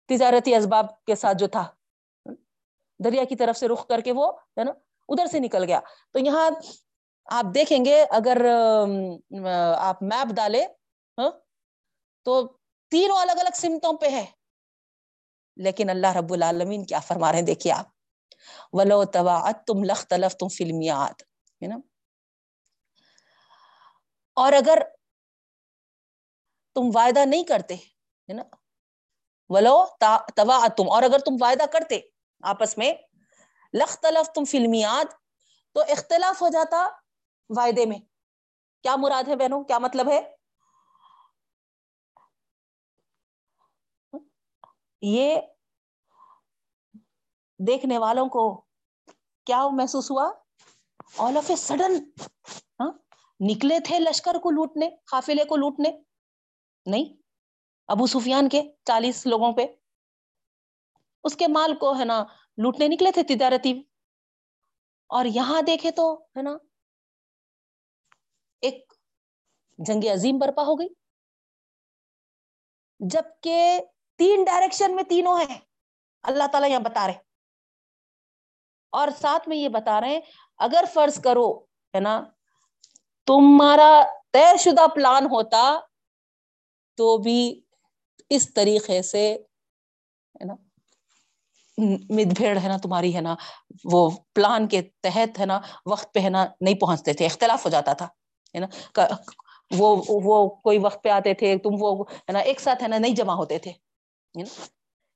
تجارتی اسباب کے ساتھ جو تھا۔ دریا کی طرف سے رخ کر کے وہ، ہے نا، ادھر سے نکل گیا۔ تو یہاں آپ دیکھیں گے اگر آپ میپ ڈالے ہاں، تو تینوں الگ الگ سمتوں پہ ہے۔ لیکن اللہ رب العالمین کیا فرما رہے ہیں، دیکھیے آپ۔ ولو تواعت تم لخ تلف تم فلمیات ہے نا؟ اور اگر تم وعدہ نہیں کرتے، ہے نا؟ ولو توا تم اور اگر تم وعدہ کرتے آپس میں لخ تلف تم فلمیات تو اختلاف ہو جاتا وعدے میں۔ کیا مراد ہے بہنوں؟ کیا مطلب ہے؟ یہ دیکھنے والوں کو کیا محسوس ہوا؟ آل آف اے سڈن نکلے تھے لشکر کو لوٹنے، قافلے کو لوٹنے۔ نہیں، ابو سفیان کے چالیس لوگوں پہ۔ اس کے مال کو، ہے نا، لوٹنے نکلے تھے تجارتی۔ اور یہاں دیکھے تو، ہے نا ایک جنگ عظیم برپا ہو گئی۔ جبکہ تین ڈائریکشن میں تینوں ہیں۔ اللہ تعالیٰ یہاں بتا رہے اور ساتھ میں یہ بتا رہے ہیں، اگر فرض کرو، ہے نا، تمہارا طے شدہ پلان ہوتا تو بھی اس طریقے سے، ہے نا، مد بھیڑ، ہے نا، تمہاری، ہے نا، وہ پلان کے تحت، ہے نا، وقت پہ، ہے نا، نہیں پہنچتے تھے، اختلاف ہو جاتا تھا۔ ہے نا وہ وہ کوئی وقت پہ آتے تھے تم وہ ہے نا ایک ساتھ ہے نا نہیں جمع ہوتے تھے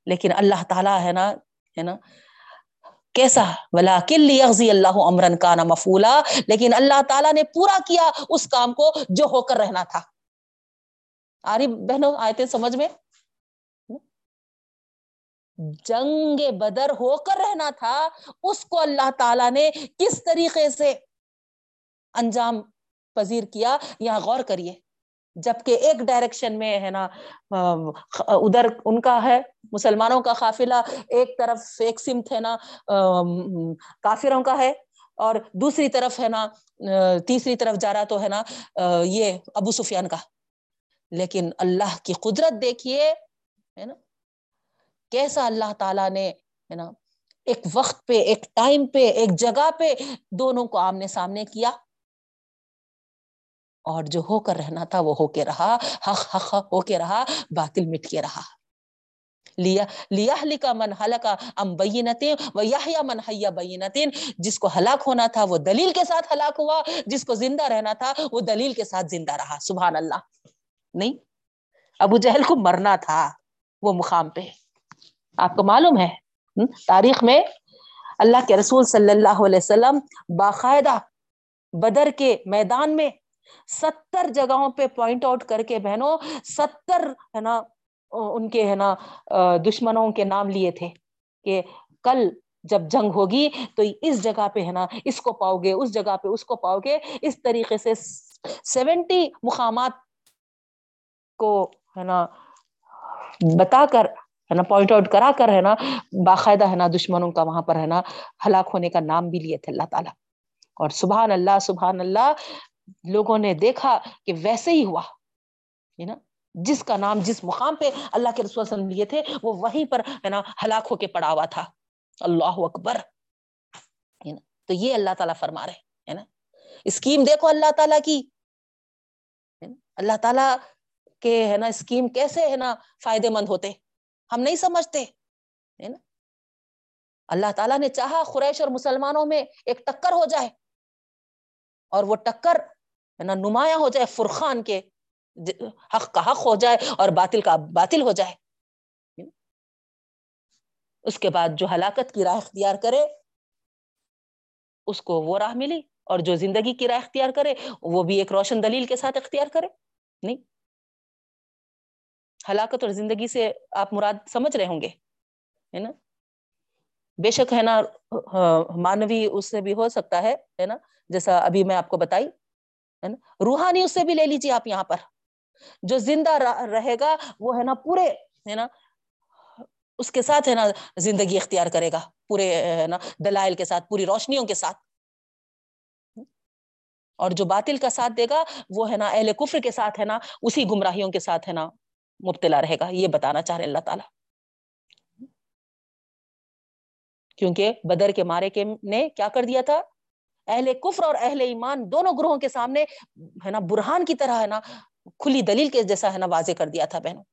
لیکن اللہ تعالیٰ ہے نا ہے نا کیسا بلا کل اللہ امرن کا نا مفولا لیکن اللہ تعالیٰ نے پورا کیا اس کام کو جو ہو کر رہنا تھا آری بہنوں آئے تھے سمجھ میں جنگ بدر ہو کر رہنا تھا اس کو اللہ تعالی نے کس طریقے سے انجام پذیر کیا، یہاں غور کریے۔ جبکہ ایک ڈائریکشن میں ہے نا ادھر ان کا ہے، مسلمانوں کا قافلہ، ایک طرف ایک سمت ہے نا کافروں کا ہے، اور دوسری طرف ہے نا تیسری طرف جا رہا تو ہے نا یہ ابو سفیان کا۔ لیکن اللہ کی قدرت دیکھیے، ہے نا، کیسا اللہ تعالیٰ نے، ہے نا، ایک وقت پہ، ایک ٹائم پہ، ایک جگہ پہ دونوں کو آمنے سامنے کیا۔ اور جو ہو کر رہنا تھا وہ ہو کے رہا، حق حق ہو کے رہا، باطل مٹ کے رہا۔ لیا لیا کا من ہلکا ام بینتیں و یا من حیا بینتیں جس کو ہلاک ہونا تھا وہ دلیل کے ساتھ ہلاک ہوا، جس کو زندہ رہنا تھا وہ دلیل کے ساتھ زندہ رہا۔ سبحان اللہ۔ نہیں، ابو جہل کو مرنا تھا وہ مقام پہ۔ آپ کو معلوم ہے تاریخ میں اللہ کے رسول صلی اللہ علیہ وسلم باقاعدہ بدر کے میدان میں ستر جگہوں پہ پوائنٹ آؤٹ کر کے بہنوں، ستر، ہے نا، ان کے، ہے نا، دشمنوں کے نام لیے تھے کہ کل جب جنگ ہوگی تو اس جگہ پہ، ہے نا، اس کو پاؤ گے اس جگہ پہ اس کو پاؤ گے اس طریقے سے سیونٹی مقامات کو، ہے نا، بتا کر، ہے نا پوائنٹ آؤٹ کرا کر، ہے نا، باقاعدہ، ہے نا، دشمنوں کا وہاں پر، ہے نا، ہلاک ہونے کا نام بھی لیے تھے اللہ تعالیٰ۔ اور سبحان اللہ سبحان اللہ لوگوں نے دیکھا کہ ویسے ہی ہوا، ہے نا؟ جس کا نام، جس مقام پہ اللہ کے رسول وسلم لیے تھے، وہ وہیں پر، ہے نا، ہلاک ہو کے پڑا ہوا تھا۔ اللہ اکبر تو یہ اللہ تعالیٰ فرما رہے ہے نا؟ اسکیم دیکھو اللہ تعالیٰ کی۔ اللہ تعالیٰ کے، ہے نا، اسکیم کیسے، ہے نا، فائدے مند ہوتے؟ ہم نہیں سمجھتے نا؟ اللہ تعالیٰ نے چاہا قریش اور مسلمانوں میں ایک ٹکر ہو جائے۔ اور وہ ٹکر ہے نا، نمایاں ہو جائے فرخان کے حق کا حق ہو جائے اور باطل کا باطل ہو جائے۔ اس کے بعد جو ہلاکت کی راہ اختیار کرے، اس کو وہ راہ ملی اور جو زندگی کی راہ اختیار کرے، وہ بھی ایک روشن دلیل کے ساتھ اختیار کرے۔ نہیں؟ ہلاکت اور زندگی سے آپ مراد سمجھ رہے ہوں گے، ہے نا؟ بے شک ہے نا ہاں، مانوی اس سے بھی ہو سکتا ہے ہے نا؟ جیسا ابھی میں آپ کو بتائی، ہے نا؟ روحانی اس سے بھی لے لیجیے آپ یہاں پر۔ جو زندہ رہے گا، وہ ہے نا پورے، ہے نا، اس کے ساتھ، ہے نا، زندگی اختیار کرے گا۔ پورے، ہے نا، دلائل کے ساتھ، پوری روشنیوں کے ساتھ۔ اور جو باطل کا ساتھ دے گا، وہ ہے نا اہل کفر کے ساتھ، ہے نا، اسی گمراہیوں کے ساتھ، ہے نا، مبتلا رہے گا۔ یہ بتانا چاہ رہے اللہ تعالیٰ۔ کیونکہ بدر کے مارے کے نے کیا کر دیا تھا؟ اہل کفر اور اہل ایمان دونوں گروہوں کے سامنے ہے نا برہان کی طرح ہے نا کھلی دلیل کے جیسا ہے نا واضح کر دیا تھا بہنوں۔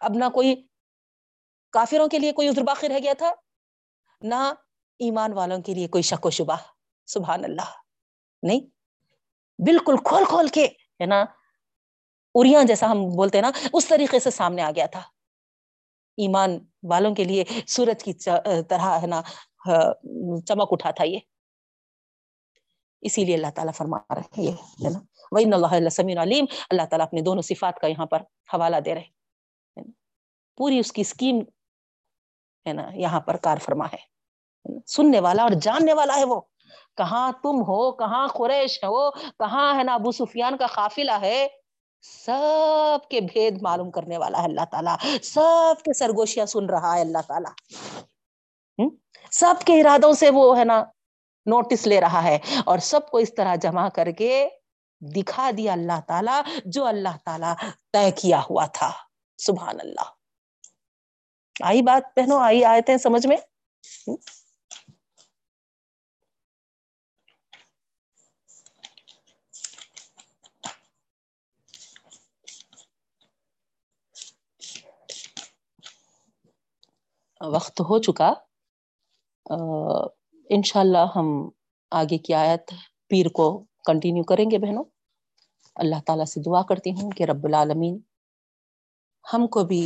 اب نہ کوئی کافروں کے لیے کوئی عذر باقی رہ گیا تھا، نہ ایمان والوں کے لیے کوئی شک و شبہ۔ سبحان اللہ۔ نہیں، بالکل کھول کھول کے ہے نا اریاں جیسا ہم بولتے ہیں نا، اس طریقے سے سامنے آ گیا تھا۔ ایمان والوں کے لیے سورج کی طرح ہے نا چمک اٹھا تھا یہ۔ اسی لیے اللہ تعالیٰ فرما رہے یہ ہے نا۔ وہی اللہ سمین علیم اللہ تعالیٰ اپنے دونوں صفات کا یہاں پر حوالہ دے رہے پوری اس کی اسکیم ہے نا یہاں پر کار فرما ہے۔ سننے والا اور جاننے والا ہے وہ۔ کہاں تم ہو؟ کہاں قریش ہو کہاں ہے نا ابو سفیان کا قافلہ ہے؟ سب کے بھید معلوم کرنے والا ہے اللہ تعالیٰ۔ سب کے سرگوشیاں سن رہا ہے اللہ تعالیٰ۔ سب کے ارادوں سے وہ ہے نا نوٹس لے رہا ہے اور سب کو اس طرح جمع کر کے دکھا دیا اللہ تعالیٰ جو اللہ تعالیٰ طے کیا ہوا تھا۔ سبحان اللہ۔ آئی بات بہنوں، آئی آئے سمجھ میں؟ وقت ہو چکا۔ انشاءاللہ ہم آگے کی آیت پیر کو کنٹینیو کریں گے بہنوں۔ اللہ تعالیٰ سے دعا کرتی ہوں کہ رب العالمین ہم کو بھی